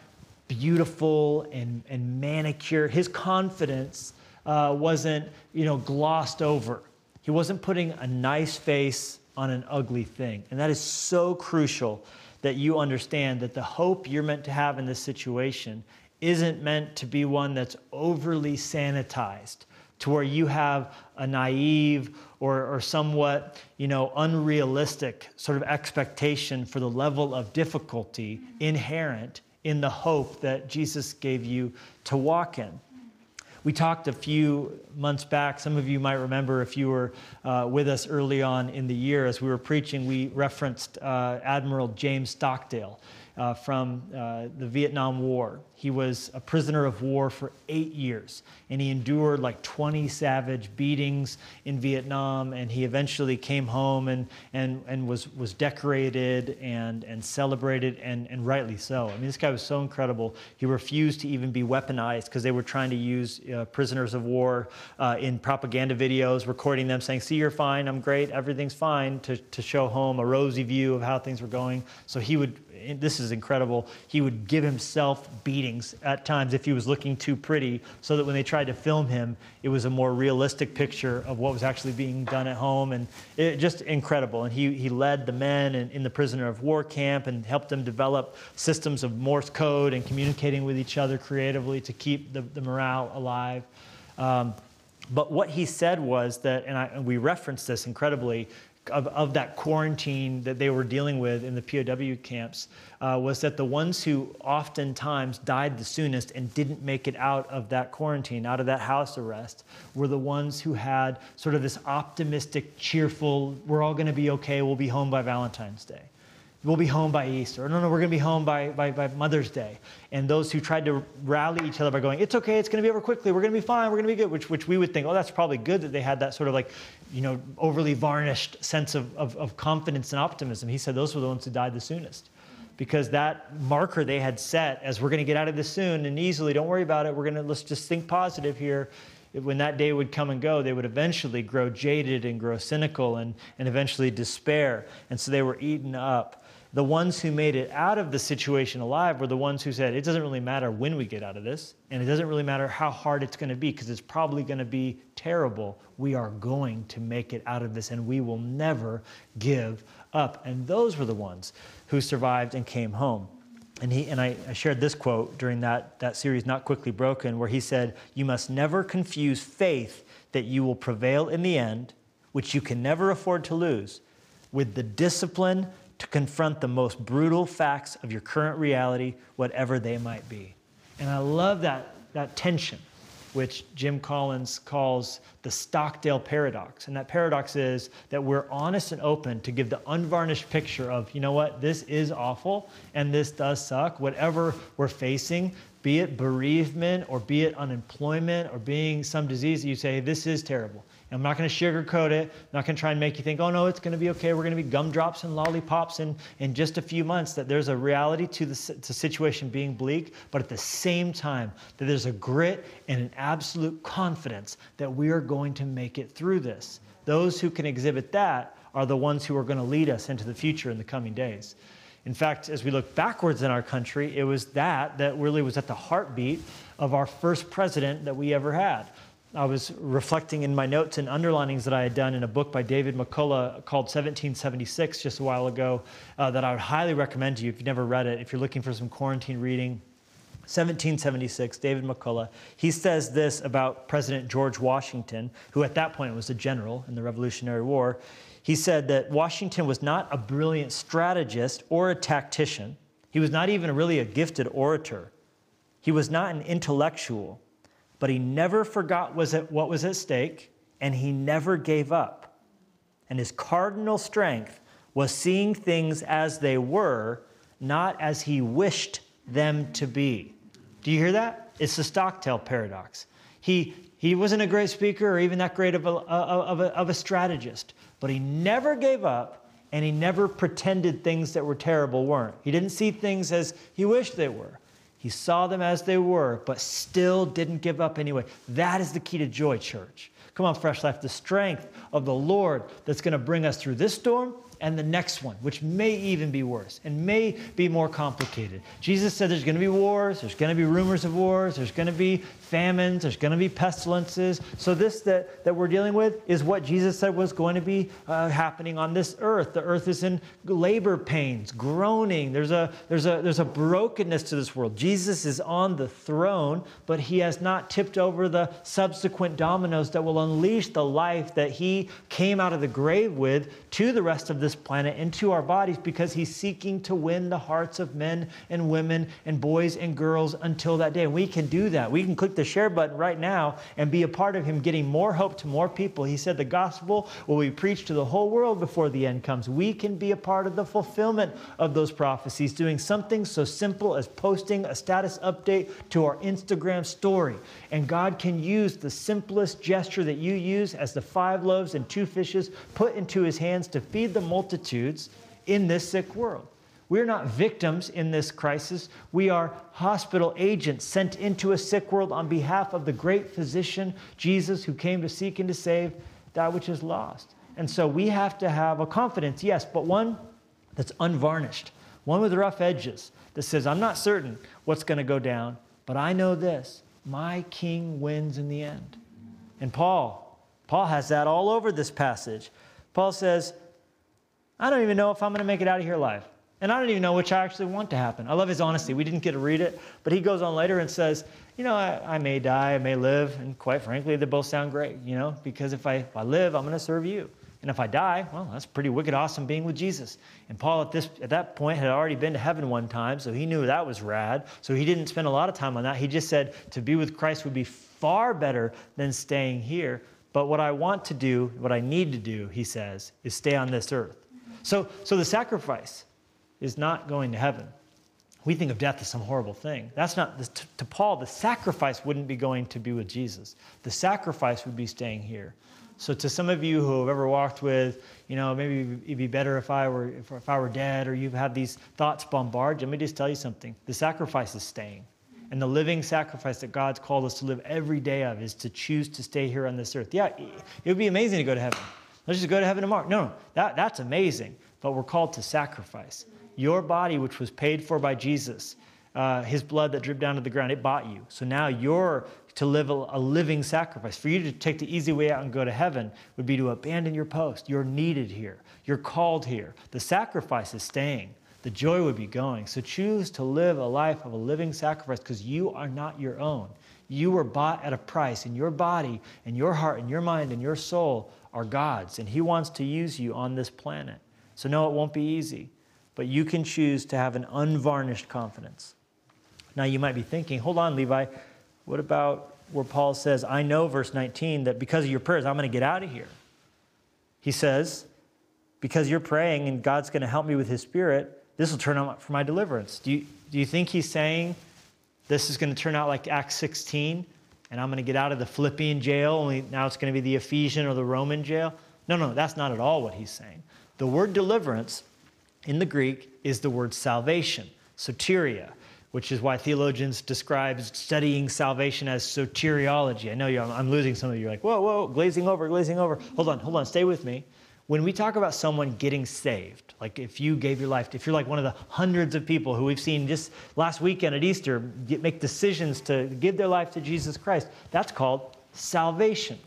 beautiful and, and manicured. His confidence uh, wasn't, you know, glossed over. He wasn't putting a nice face on an ugly thing. And that is so crucial that you understand that the hope you're meant to have in this situation isn't meant to be one that's overly sanitized to where you have a naive or, or somewhat you know unrealistic sort of expectation for the level of difficulty inherent in the hope that Jesus gave you to walk in. We talked a few months back. Some of you might remember if you were uh, with us early on in the year as we were preaching, we referenced uh, Admiral James Stockdale uh, from uh, the Vietnam War. He was a prisoner of war for eight years, and he endured like 20 savage beatings in Vietnam. And he eventually came home and, and, and was, was decorated and, and celebrated, and, and rightly so. I mean, this guy was so incredible. He refused to even be weaponized because they were trying to use uh, prisoners of war uh, in propaganda videos, recording them saying, See, you're fine, I'm great, everything's fine, to, to show home a rosy view of how things were going. So he would this is incredible. He would give himself beatings at times if he was looking too pretty, so that when they tried to film him, it was a more realistic picture of what was actually being done at home. And it, just incredible. And he, he led the men in, in the prisoner of war camp and helped them develop systems of Morse code and communicating with each other creatively to keep the, the morale alive. Um, but what he said was that, and, I, and we referenced this incredibly, of, of that quarantine that they were dealing with in the POW camps uh, was that the ones who oftentimes died the soonest and didn't make it out of that quarantine, out of that house arrest, were the ones who had sort of this optimistic, cheerful, we're all going to be okay, we'll be home by Valentine's Day we'll be home by Easter. No, no, we're going to be home by, by, by, Mother's Day. And those who tried to rally each other by going, it's okay, it's going to be over quickly, we're going to be fine, we're going to be good, which, which we would think, oh, that's probably good that they had that sort of like, you know, overly varnished sense of, of, of confidence and optimism. He said those were the ones who died the soonest. Because that marker they had set as we're going to get out of this soon and easily, don't worry about it, we're going to, let's just think positive here when that day would come and go, they would eventually grow jaded and grow cynical and, and eventually despair. And so they were eaten up the ones who made it out of the situation alive were the ones who said, it doesn't really matter when we get out of this, and it doesn't really matter how hard it's going to be, because it's probably going to be terrible. We are going to make it out of this, and we will never give up. And those were the ones who survived and came home. And, he, and I, I shared this quote during that, that series, Not Quickly Broken, where he said, You must never confuse faith that you will prevail in the end, which you can never afford to lose, with the discipline to confront the most brutal facts of your current reality, whatever they might be. And I love that, that tension, which Jim Collins calls the Stockdale paradox. And that paradox is that we're honest and open to give the unvarnished picture of, you know what, this is awful and this does suck. Whatever we're facing, be it bereavement or be it unemployment or being some disease, you say, this is terrible. I'm not going to sugarcoat it. I'm not going to try and make you think, oh no, it's going to be okay. We're going to be gumdrops and lollipops in, in just a few months. That there's a reality to the to situation being bleak, but at the same time, that there's a grit and an absolute confidence that we are going to make it through this. Those who can exhibit that are the ones who are going to lead us into the future in the coming days. In fact, as we look backwards in our country, it was that that really was at the heartbeat of our first president that we ever had. I was reflecting in my notes and underlinings that I had done in a book by David McCullough called 1776 just a while ago uh, that I would highly recommend to you if you've never read it, if you're looking for some quarantine reading. 1776, David McCullough, he says this about President George Washington, who at that point was a general in the Revolutionary War. He said that Washington was not a brilliant strategist or a tactician. He was not even really a gifted orator. He was not an intellectual, but he never forgot what was at stake, and he never gave up. And his cardinal strength was seeing things as they were, not as he wished them to be. Do you hear that? It's the Stockdale paradox. He, he wasn't a great speaker or even that great of a, of, a, of a strategist, but he never gave up and he never pretended things that were terrible weren't. He didn't see things as he wished they were. He saw them as they were, but still didn't give up anyway. That is the key to joy, church. Come on, Fresh Life, the strength of the Lord that's going to bring us through this storm and the next one, which may even be worse and may be more complicated. Jesus said there's going to be wars, there's going to be rumors of wars, there's going to be famines, there's going to be pestilences. So, this that, that we're dealing with is what Jesus said was going to be uh, happening on this earth. The earth is in labor pains, groaning. There's a, there's, a, there's a brokenness to this world. Jesus is on the throne, but he has not tipped over the subsequent dominoes that will unleash the life that he came out of the grave with to the rest of this planet, into our bodies, because he's seeking to win the hearts of men and women and boys and girls until that day. And we can do that. We can click the share button right now and be a part of Him getting more hope to more people. He said the gospel will be preached to the whole world before the end comes. We can be a part of the fulfillment of those prophecies, doing something so simple as posting a status update to our Instagram story. And God can use the simplest gesture that you use as the five loaves and two fishes put into His hands to feed the multitudes in this sick world. We're not victims in this crisis. We are hospital agents sent into a sick world on behalf of the great physician, Jesus, who came to seek and to save that which is lost. And so we have to have a confidence, yes, but one that's unvarnished, one with rough edges that says, I'm not certain what's going to go down, but I know this my king wins in the end. And Paul, Paul has that all over this passage. Paul says, I don't even know if I'm going to make it out of here alive. And I don't even know which I actually want to happen. I love his honesty. We didn't get to read it, but he goes on later and says, You know, I, I may die, I may live, and quite frankly, they both sound great, you know, because if I, if I live, I'm going to serve you. And if I die, well, that's pretty wicked awesome being with Jesus. And Paul at this at that point had already been to heaven one time, so he knew that was rad. So he didn't spend a lot of time on that. He just said to be with Christ would be far better than staying here. But what I want to do, what I need to do, he says, is stay on this earth. So so the sacrifice is not going to heaven. We think of death as some horrible thing. That's not, to Paul, the sacrifice wouldn't be going to be with Jesus. The sacrifice would be staying here. So, to some of you who have ever walked with, you know, maybe it'd be better if I were if, if I were dead, or you've had these thoughts bombard. Let me just tell you something: the sacrifice is staying, and the living sacrifice that God's called us to live every day of is to choose to stay here on this earth. Yeah, it would be amazing to go to heaven. Let's just go to heaven tomorrow. No, no, that, that's amazing, but we're called to sacrifice. Your body, which was paid for by Jesus, uh, his blood that dripped down to the ground, it bought you. So now you're to live a, a, living sacrifice. For you to take the easy way out and go to heaven would be to abandon your post. You're needed here, you're called here. The sacrifice is staying, the joy would be going. So choose to live a life of a living sacrifice because you are not your own. You were bought at a price, and your body, and your heart, and your mind, and your soul are God's, and He wants to use you on this planet. So, no, it won't be easy but you can choose to have an unvarnished confidence. Now, you might be thinking, hold on, Levi, what about where Paul says, I know, verse 19, that because of your prayers, I'm going to get out of here? He says, because you're praying and God's going to help me with his spirit, this will turn out for my deliverance. Do you, do you think he's saying this is going to turn out like Acts 16 and I'm going to get out of the Philippian jail, only now it's going to be the Ephesian or the Roman jail? No, no, that's not at all what he's saying. The word deliverance in the Greek is the word salvation, soteria, which is why theologians describe studying salvation as soteriology. I know you, I'm losing some of you. You're like, whoa, whoa, glazing over, glazing over. Hold on, hold on, stay with me. when we talk about someone getting saved, like if you gave your life, if you're like one of the hundreds of people who we've seen just last weekend at Easter get, make decisions to give their life to Jesus Christ, that's called salvation.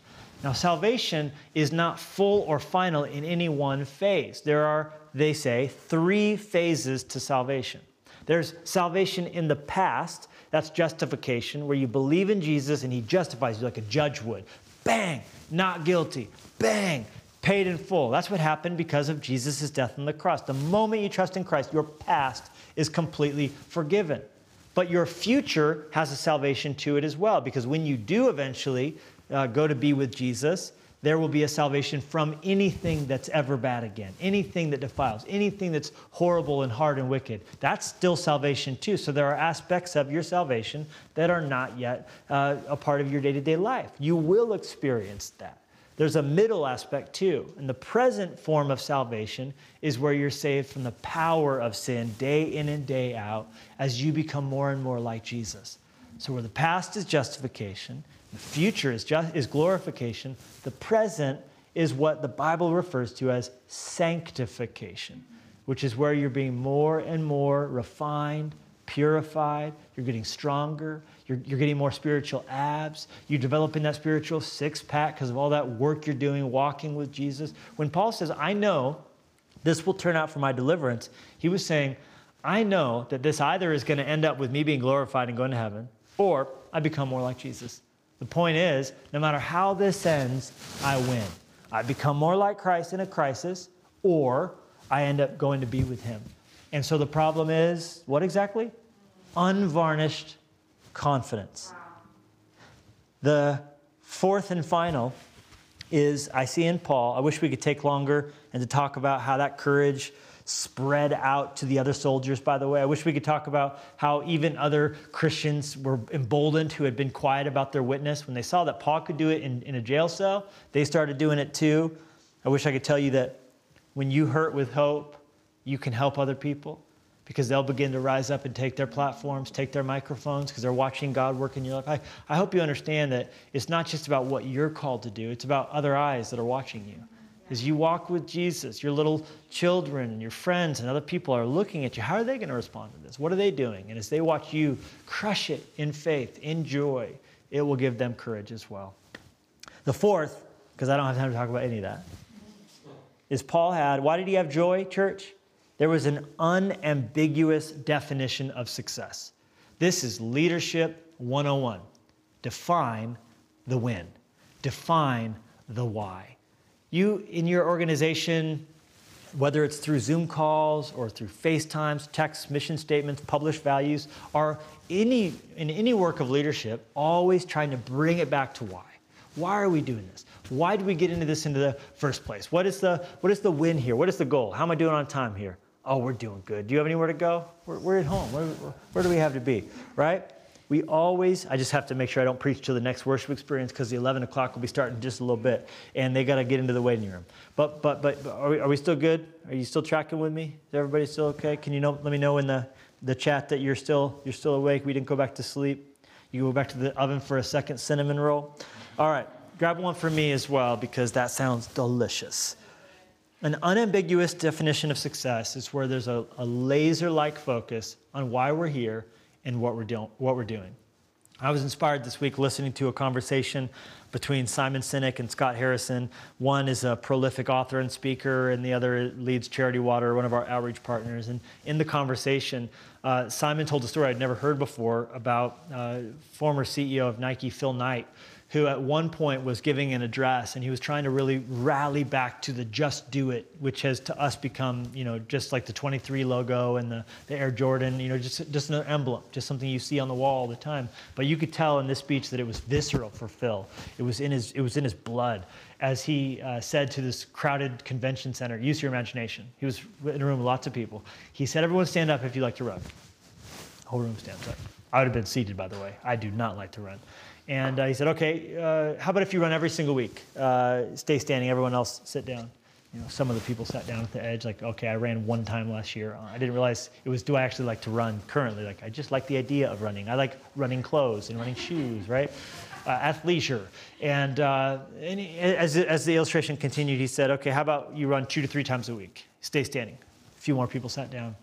Now, salvation is not full or final in any one phase. There are, they say, three phases to salvation. There's salvation in the past, that's justification, where you believe in Jesus and he justifies you like a judge would. Bang, not guilty. Bang, paid in full. That's what happened because of Jesus' death on the cross. The moment you trust in Christ, your past is completely forgiven. But your future has a salvation to it as well, because when you do eventually uh, go to be with Jesus, there will be a salvation from anything that's ever bad again, anything that defiles, anything that's horrible and hard and wicked. That's still salvation too. So there are aspects of your salvation that are not yet uh, a part of your day to day life. You will experience that. There's a middle aspect too. And the present form of salvation is where you're saved from the power of sin day in and day out as you become more and more like Jesus. So, where the past is justification, the future is, just, is glorification, the present is what the Bible refers to as sanctification, which is where you're being more and more refined, purified, you're getting stronger, you're, you're getting more spiritual abs, you're developing that spiritual six pack because of all that work you're doing walking with Jesus. When Paul says, I know this will turn out for my deliverance, he was saying, I know that this either is going to end up with me being glorified and going to heaven, I become more like Jesus. The point is, no matter how this ends, I win. I become more like Christ in a crisis, or I end up going to be with him. And so the problem is what exactly? Unvarnished confidence. The fourth and final is I see in Paul, I wish we could take longer and to talk about how that courage spread out to the other soldiers, by the way. I wish we could talk about how even other Christians were emboldened who had been quiet about their witness. When they saw that Paul could do it in, in a jail cell, they started doing it too. I wish I could tell you that when you hurt with hope, you can help other people because they'll begin to rise up and take their platforms, take their microphones, because they're watching God work in your life. I, I hope you understand that it's not just about what you're called to do, it's about other eyes that are watching you. As you walk with Jesus, your little children and your friends and other people are looking at you. How are they going to respond to this? What are they doing? And as they watch you crush it in faith, in joy, it will give them courage as well. The fourth, because I don't have time to talk about any of that, is Paul had, why did he have joy, church? There was an unambiguous definition of success. This is leadership 101. Define the win, define the why. You, in your organization, whether it's through Zoom calls or through FaceTimes, texts, mission statements, published values, are any, in any work of leadership always trying to bring it back to why. Why are we doing this? Why do we get into this into the first place? What is the, what is the win here? What is the goal? How am I doing on time here? Oh, we're doing good. Do you have anywhere to go? We're, we're at home. Where, where do we have to be? Right? We always, I just have to make sure I don't preach till the next worship experience because the 11 o'clock will be starting just a little bit and they got to get into the waiting room. But, but, but are we, are we still good? Are you still tracking with me? Is everybody still okay? Can you know, let me know in the, the chat that you're still, you're still awake? We didn't go back to sleep. You go back to the oven for a second cinnamon roll. All right, grab one for me as well because that sounds delicious. An unambiguous definition of success is where there's a, a laser like focus on why we're here and what we're, do- what we're doing. I was inspired this week listening to a conversation between Simon Sinek and Scott Harrison. One is a prolific author and speaker, and the other leads Charity Water, one of our outreach partners. And in the conversation, uh, Simon told a story I'd never heard before about uh, former CEO of Nike, Phil Knight, who at one point was giving an address and he was trying to really rally back to the just do it which has to us become you know just like the 23 logo and the, the air jordan you know just, just an emblem just something you see on the wall all the time. But you could tell in this speech that it was visceral for phil. It was in his it was in his blood. As he uh, said to this crowded convention center use your imagination. He was in a room with lots of people. He said everyone stand up if you like to run. Whole room stands up. I would have been seated by the way. I do not like to run and uh, he said, okay, uh, how about if you run every single week? Uh, stay standing, everyone else sit down. You know, some of the people sat down at the edge, like, okay, I ran one time last year. I didn't realize it was, do I actually like to run currently? Like, I just like the idea of running. I like running clothes and running shoes, right? uh, athleisure. And, uh, and as, as the illustration continued, he said, okay, how about you run two to three times a week? Stay standing. A few more people sat down.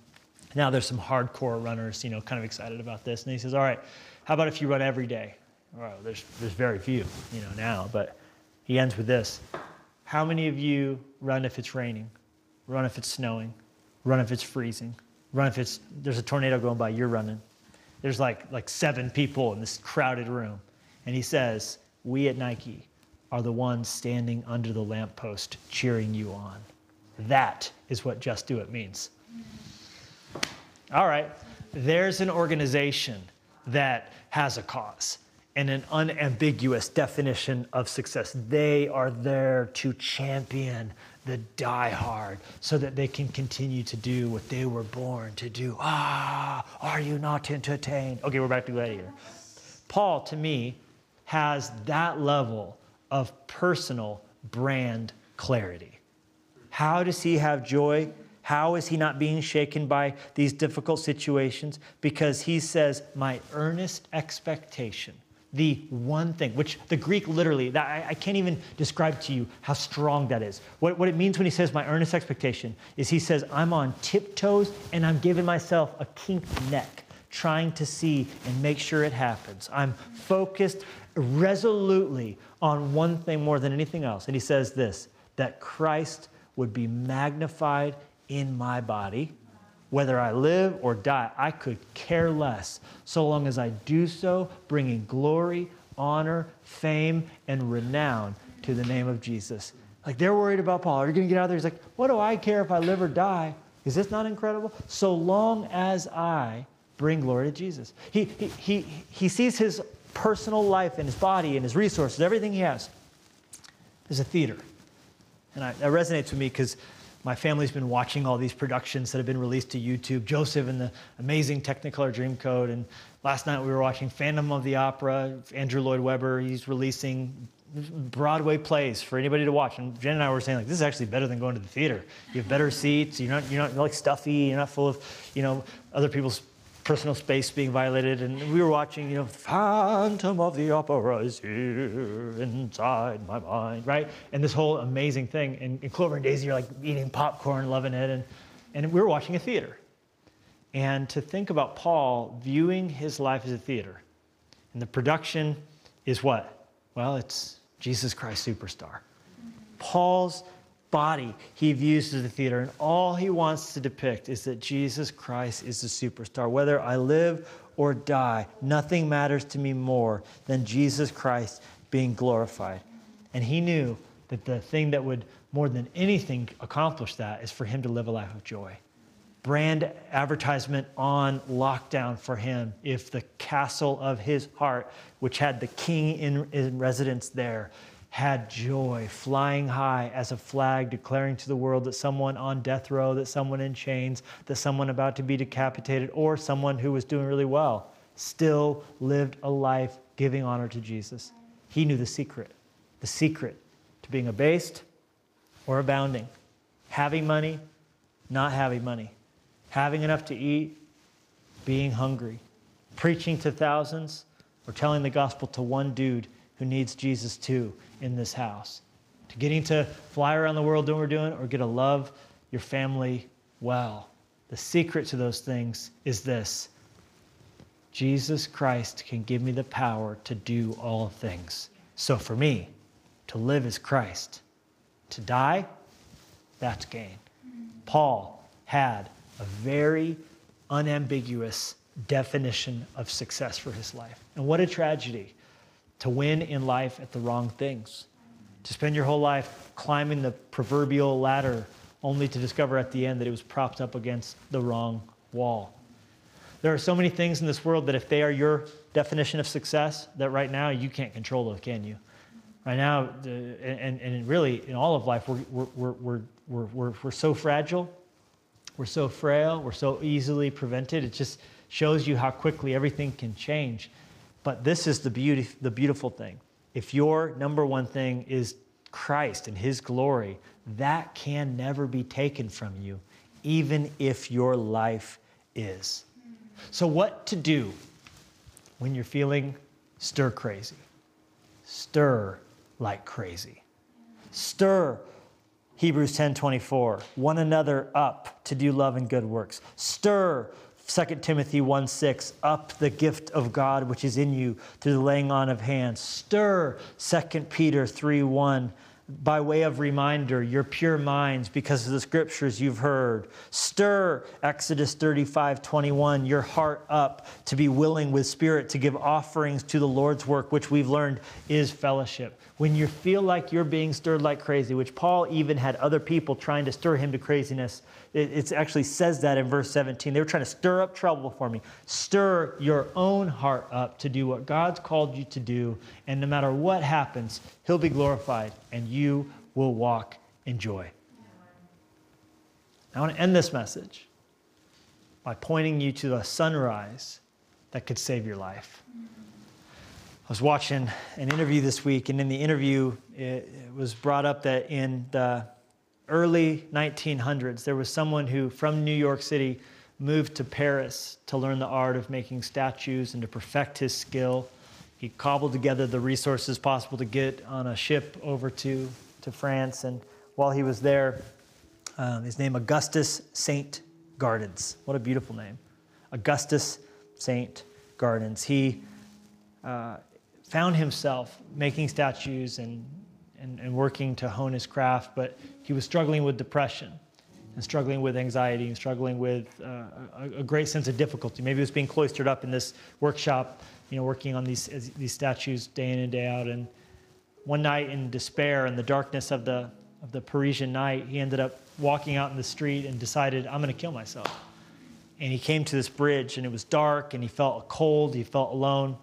Now there's some hardcore runners, you know, kind of excited about this. And he says, all right, how about if you run every day? Well, there's, there's very few, you know, now, but he ends with this. How many of you run if it's raining? Run if it's snowing? Run if it's freezing? Run if it's, there's a tornado going by, you're running. There's like, like seven people in this crowded room. And he says, we at Nike are the ones standing under the lamppost cheering you on. That is what just do it means. All right, there's an organization that has a cause and an unambiguous definition of success. They are there to champion the diehard so that they can continue to do what they were born to do. Ah, are you not entertained? Okay, we're back to Gladiator. Paul, to me, has that level of personal brand clarity. How does he have joy? How is he not being shaken by these difficult situations? Because he says, My earnest expectation the one thing, which the Greek literally, I, I, can't even describe to you how strong that is. What, what it means when he says my earnest expectation is he says, I'm on tiptoes and I'm giving myself a kinked neck, trying to see and make sure it happens. I'm focused resolutely on one thing more than anything else. And he says this that Christ would be magnified in my body whether I live or die, I could care less so long as I do so, bringing glory, honor, fame, and renown to the name of Jesus. Like they're worried about Paul. Are you going to get out of there? He's like, what do I care if I live or die? Is this not incredible? So long as I bring glory to Jesus. He, he, he, he sees his personal life and his body and his resources, everything he has, as a theater. And I, that resonates with me because my family's been watching all these productions that have been released to YouTube. Joseph and the amazing Technicolor Dreamcoat. And last night we were watching Phantom of the Opera. Andrew Lloyd Webber, he's releasing Broadway plays for anybody to watch. And Jen and I were saying, like, this is actually better than going to the theater. You have better seats. You're not, you're not like stuffy. You're not full of, you know, other people's personal space being violated. And we were watching, you know, Phantom of the Opera is here inside my mind, right? And this whole amazing thing. And, and Clover and Daisy are like eating popcorn, loving it. And, and we were watching a theater. And to think about Paul viewing his life as a theater, and the production is what? Well, it's Jesus Christ Superstar. Paul's body he views as the theater. And all he wants to depict is that Jesus Christ is the superstar. Whether I live or die, nothing matters to me more than Jesus Christ being glorified. And he knew that the thing that would more than anything accomplish that is for him to live a life of joy. Brand advertisement on lockdown for him if the castle of his heart, which had the king in, in residence there, had joy, flying high as a flag, declaring to the world that someone on death row, that someone in chains, that someone about to be decapitated, or someone who was doing really well still lived a life giving honor to Jesus. He knew the secret, the secret to being abased or abounding, having money, not having money, having enough to eat, being hungry, preaching to thousands, or telling the gospel to one dude who needs Jesus too in this house. To getting to fly around the world doing what we're doing or get to love your family well. The secret to those things is this Jesus Christ can give me the power to do all things. So for me, to live is Christ. To die, that's gain. Paul had a very unambiguous definition of success for his life. And what a tragedy to win in life at the wrong things, to spend your whole life climbing the proverbial ladder only to discover at the end that it was propped up against the wrong wall. There are so many things in this world that if they are your definition of success, that right now you can't control those, can you? Right now, and, and really in all of life, we're, we're, we're, we're, we're, we're so fragile, we're so frail, we're so easily prevented. It just shows you how quickly everything can change. But this is the, beauty, the beautiful thing. If your number one thing is Christ and His glory, that can never be taken from you, even if your life is. So, what to do when you're feeling stir crazy? stir like crazy. Stir Hebrews 10:24, one another up to do love and good works. Stir 2 Timothy 1 6, up the gift of God which is in you through the laying on of hands. Stir 2 Peter 3 1, by way of reminder, your pure minds because of the scriptures you've heard. Stir Exodus 35 21, your heart up to be willing with spirit to give offerings to the Lord's work, which we've learned is fellowship when you feel like you're being stirred like crazy, which Paul even had other people trying to stir him to craziness. It, it actually says that in verse 17. They were trying to stir up trouble for me. Stir your own heart up to do what God's called you to do, and no matter what happens, He'll be glorified and you will walk in joy. I want to end this message by pointing you to a sunrise that could save your life. I was watching an interview this week, and in the interview, it, it, was brought up that in the early 1900s, there was someone who, from New York City, moved to Paris to learn the art of making statues and to perfect his skill. He cobbled together the resources possible to get on a ship over to, to France, and while he was there, um, his name Augustus Saint Gaudens. What a beautiful name, Augustus Saint Gaudens. He uh, found himself making statues and, and, and, working to hone his craft, but he was struggling with depression and struggling with anxiety and struggling with uh, a, a, great sense of difficulty. Maybe he was being cloistered up in this workshop, you know, working on these, these statues day in and day out. And one night in despair, in the darkness of the, of the Parisian night, he ended up walking out in the street and decided, I'm going to kill myself. And he came to this bridge, and it was dark, and he felt cold, he felt alone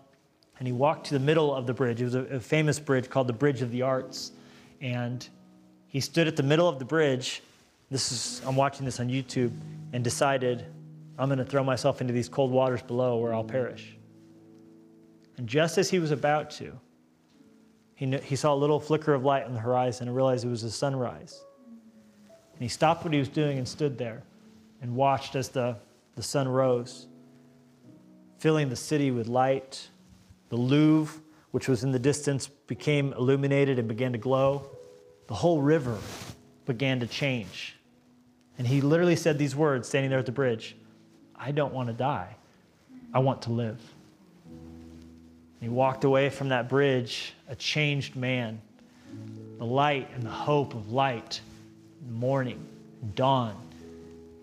and he walked to the middle of the bridge. It was a, a, famous bridge called the Bridge of the Arts. And he stood at the middle of the bridge. This is, I'm watching this on YouTube, and decided, I'm going to throw myself into these cold waters below where I'll perish. And just as he was about to, he, he saw a little flicker of light on the horizon and realized it was a sunrise. And he stopped what he was doing and stood there and watched as the, the sun rose, filling the city with light the Louvre, which was in the distance, became illuminated and began to glow. The whole river began to change. And he literally said these words standing there at the bridge I don't want to die, I want to live. he walked away from that bridge a changed man. The light and the hope of light, morning, dawn,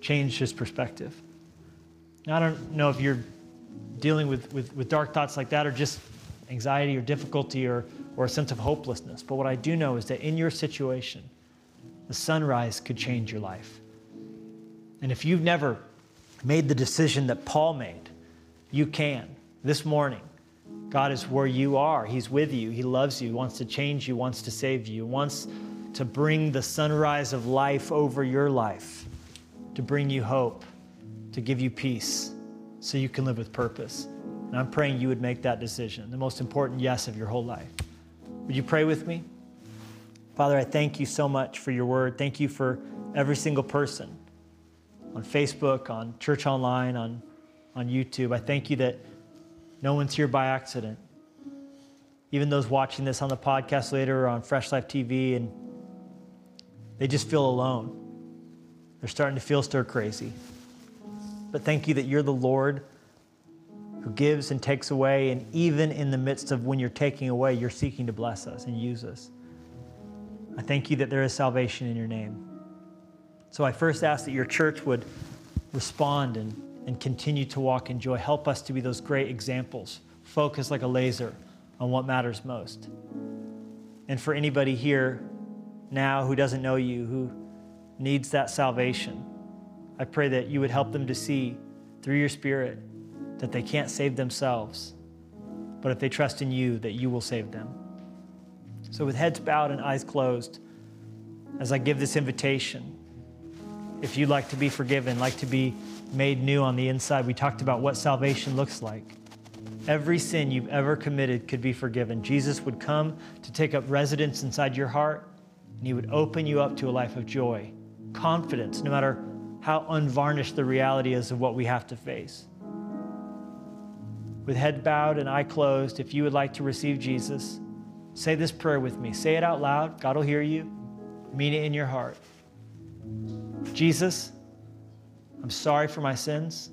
changed his perspective. Now, I don't know if you're dealing with, with, with dark thoughts like that or just anxiety or difficulty or, or a sense of hopelessness. But what I do know is that in your situation, the sunrise could change your life. And if you've never made the decision that Paul made, you can this morning. God is where you are. He's with you. He loves you, wants to change you, wants to save you, wants to bring the sunrise of life over your life, to bring you hope, to give you peace so you can live with purpose. And I'm praying you would make that decision, the most important yes of your whole life. Would you pray with me? Father, I thank you so much for your word. Thank you for every single person on Facebook, on Church Online, on, on YouTube. I thank you that no one's here by accident. Even those watching this on the podcast later or on Fresh Life TV, and they just feel alone. They're starting to feel stir crazy. But thank you that you're the Lord who gives and takes away. And even in the midst of when you're taking away, you're seeking to bless us and use us. I thank you that there is salvation in your name. So I first ask that your church would respond and, and continue to walk in joy. Help us to be those great examples, focus like a laser on what matters most. And for anybody here now who doesn't know you, who needs that salvation, I pray that you would help them to see through your Spirit that they can't save themselves, but if they trust in you, that you will save them. So, with heads bowed and eyes closed, as I give this invitation, if you'd like to be forgiven, like to be made new on the inside, we talked about what salvation looks like. Every sin you've ever committed could be forgiven. Jesus would come to take up residence inside your heart, and he would open you up to a life of joy, confidence, no matter how unvarnished the reality is of what we have to face. With head bowed and eye closed, if you would like to receive Jesus, Say this prayer with me. Say it out loud. God will hear you. Mean it in your heart. Jesus, I'm sorry for my sins.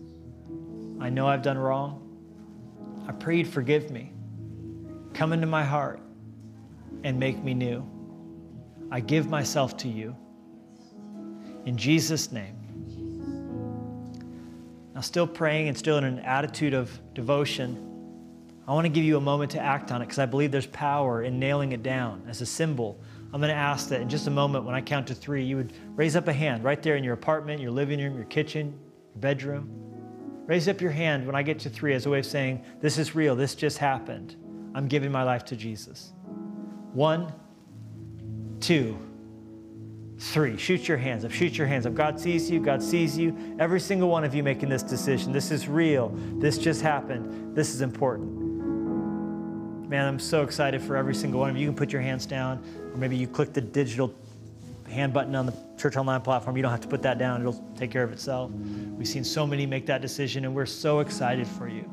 I know I've done wrong. I pray you'd forgive me. Come into my heart and make me new. I give myself to you. In Jesus' name. Now, still praying and still in an attitude of devotion, I want to give you a moment to act on it because I believe there's power in nailing it down as a symbol. I'm going to ask that in just a moment, when I count to three, you would raise up a hand right there in your apartment, your living room, your kitchen, your bedroom. Raise up your hand when I get to three as a way of saying, This is real, this just happened. I'm giving my life to Jesus. One, two, three. Shoot your hands up. Shoot your hands up. God sees you. God sees you. Every single one of you making this decision. This is real. This just happened. This is important. Man, I'm so excited for every single one of you. You can put your hands down, or maybe you click the digital hand button on the Church Online platform. You don't have to put that down, it'll take care of itself. We've seen so many make that decision, and we're so excited for you.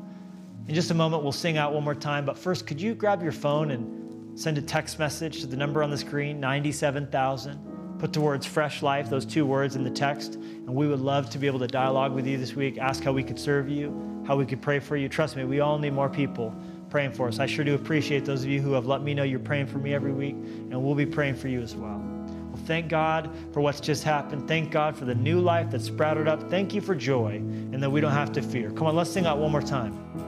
In just a moment, we'll sing out one more time, but first, could you grab your phone and send a text message to the number on the screen, 97,000? Put the words fresh life, those two words in the text, and we would love to be able to dialogue with you this week, ask how we could serve you, how we could pray for you. Trust me, we all need more people praying for us. I sure do appreciate those of you who have let me know you're praying for me every week, and we'll be praying for you as well. Well, thank God for what's just happened. Thank God for the new life that sprouted up. Thank you for joy, and that we don't have to fear. Come on, let's sing out one more time.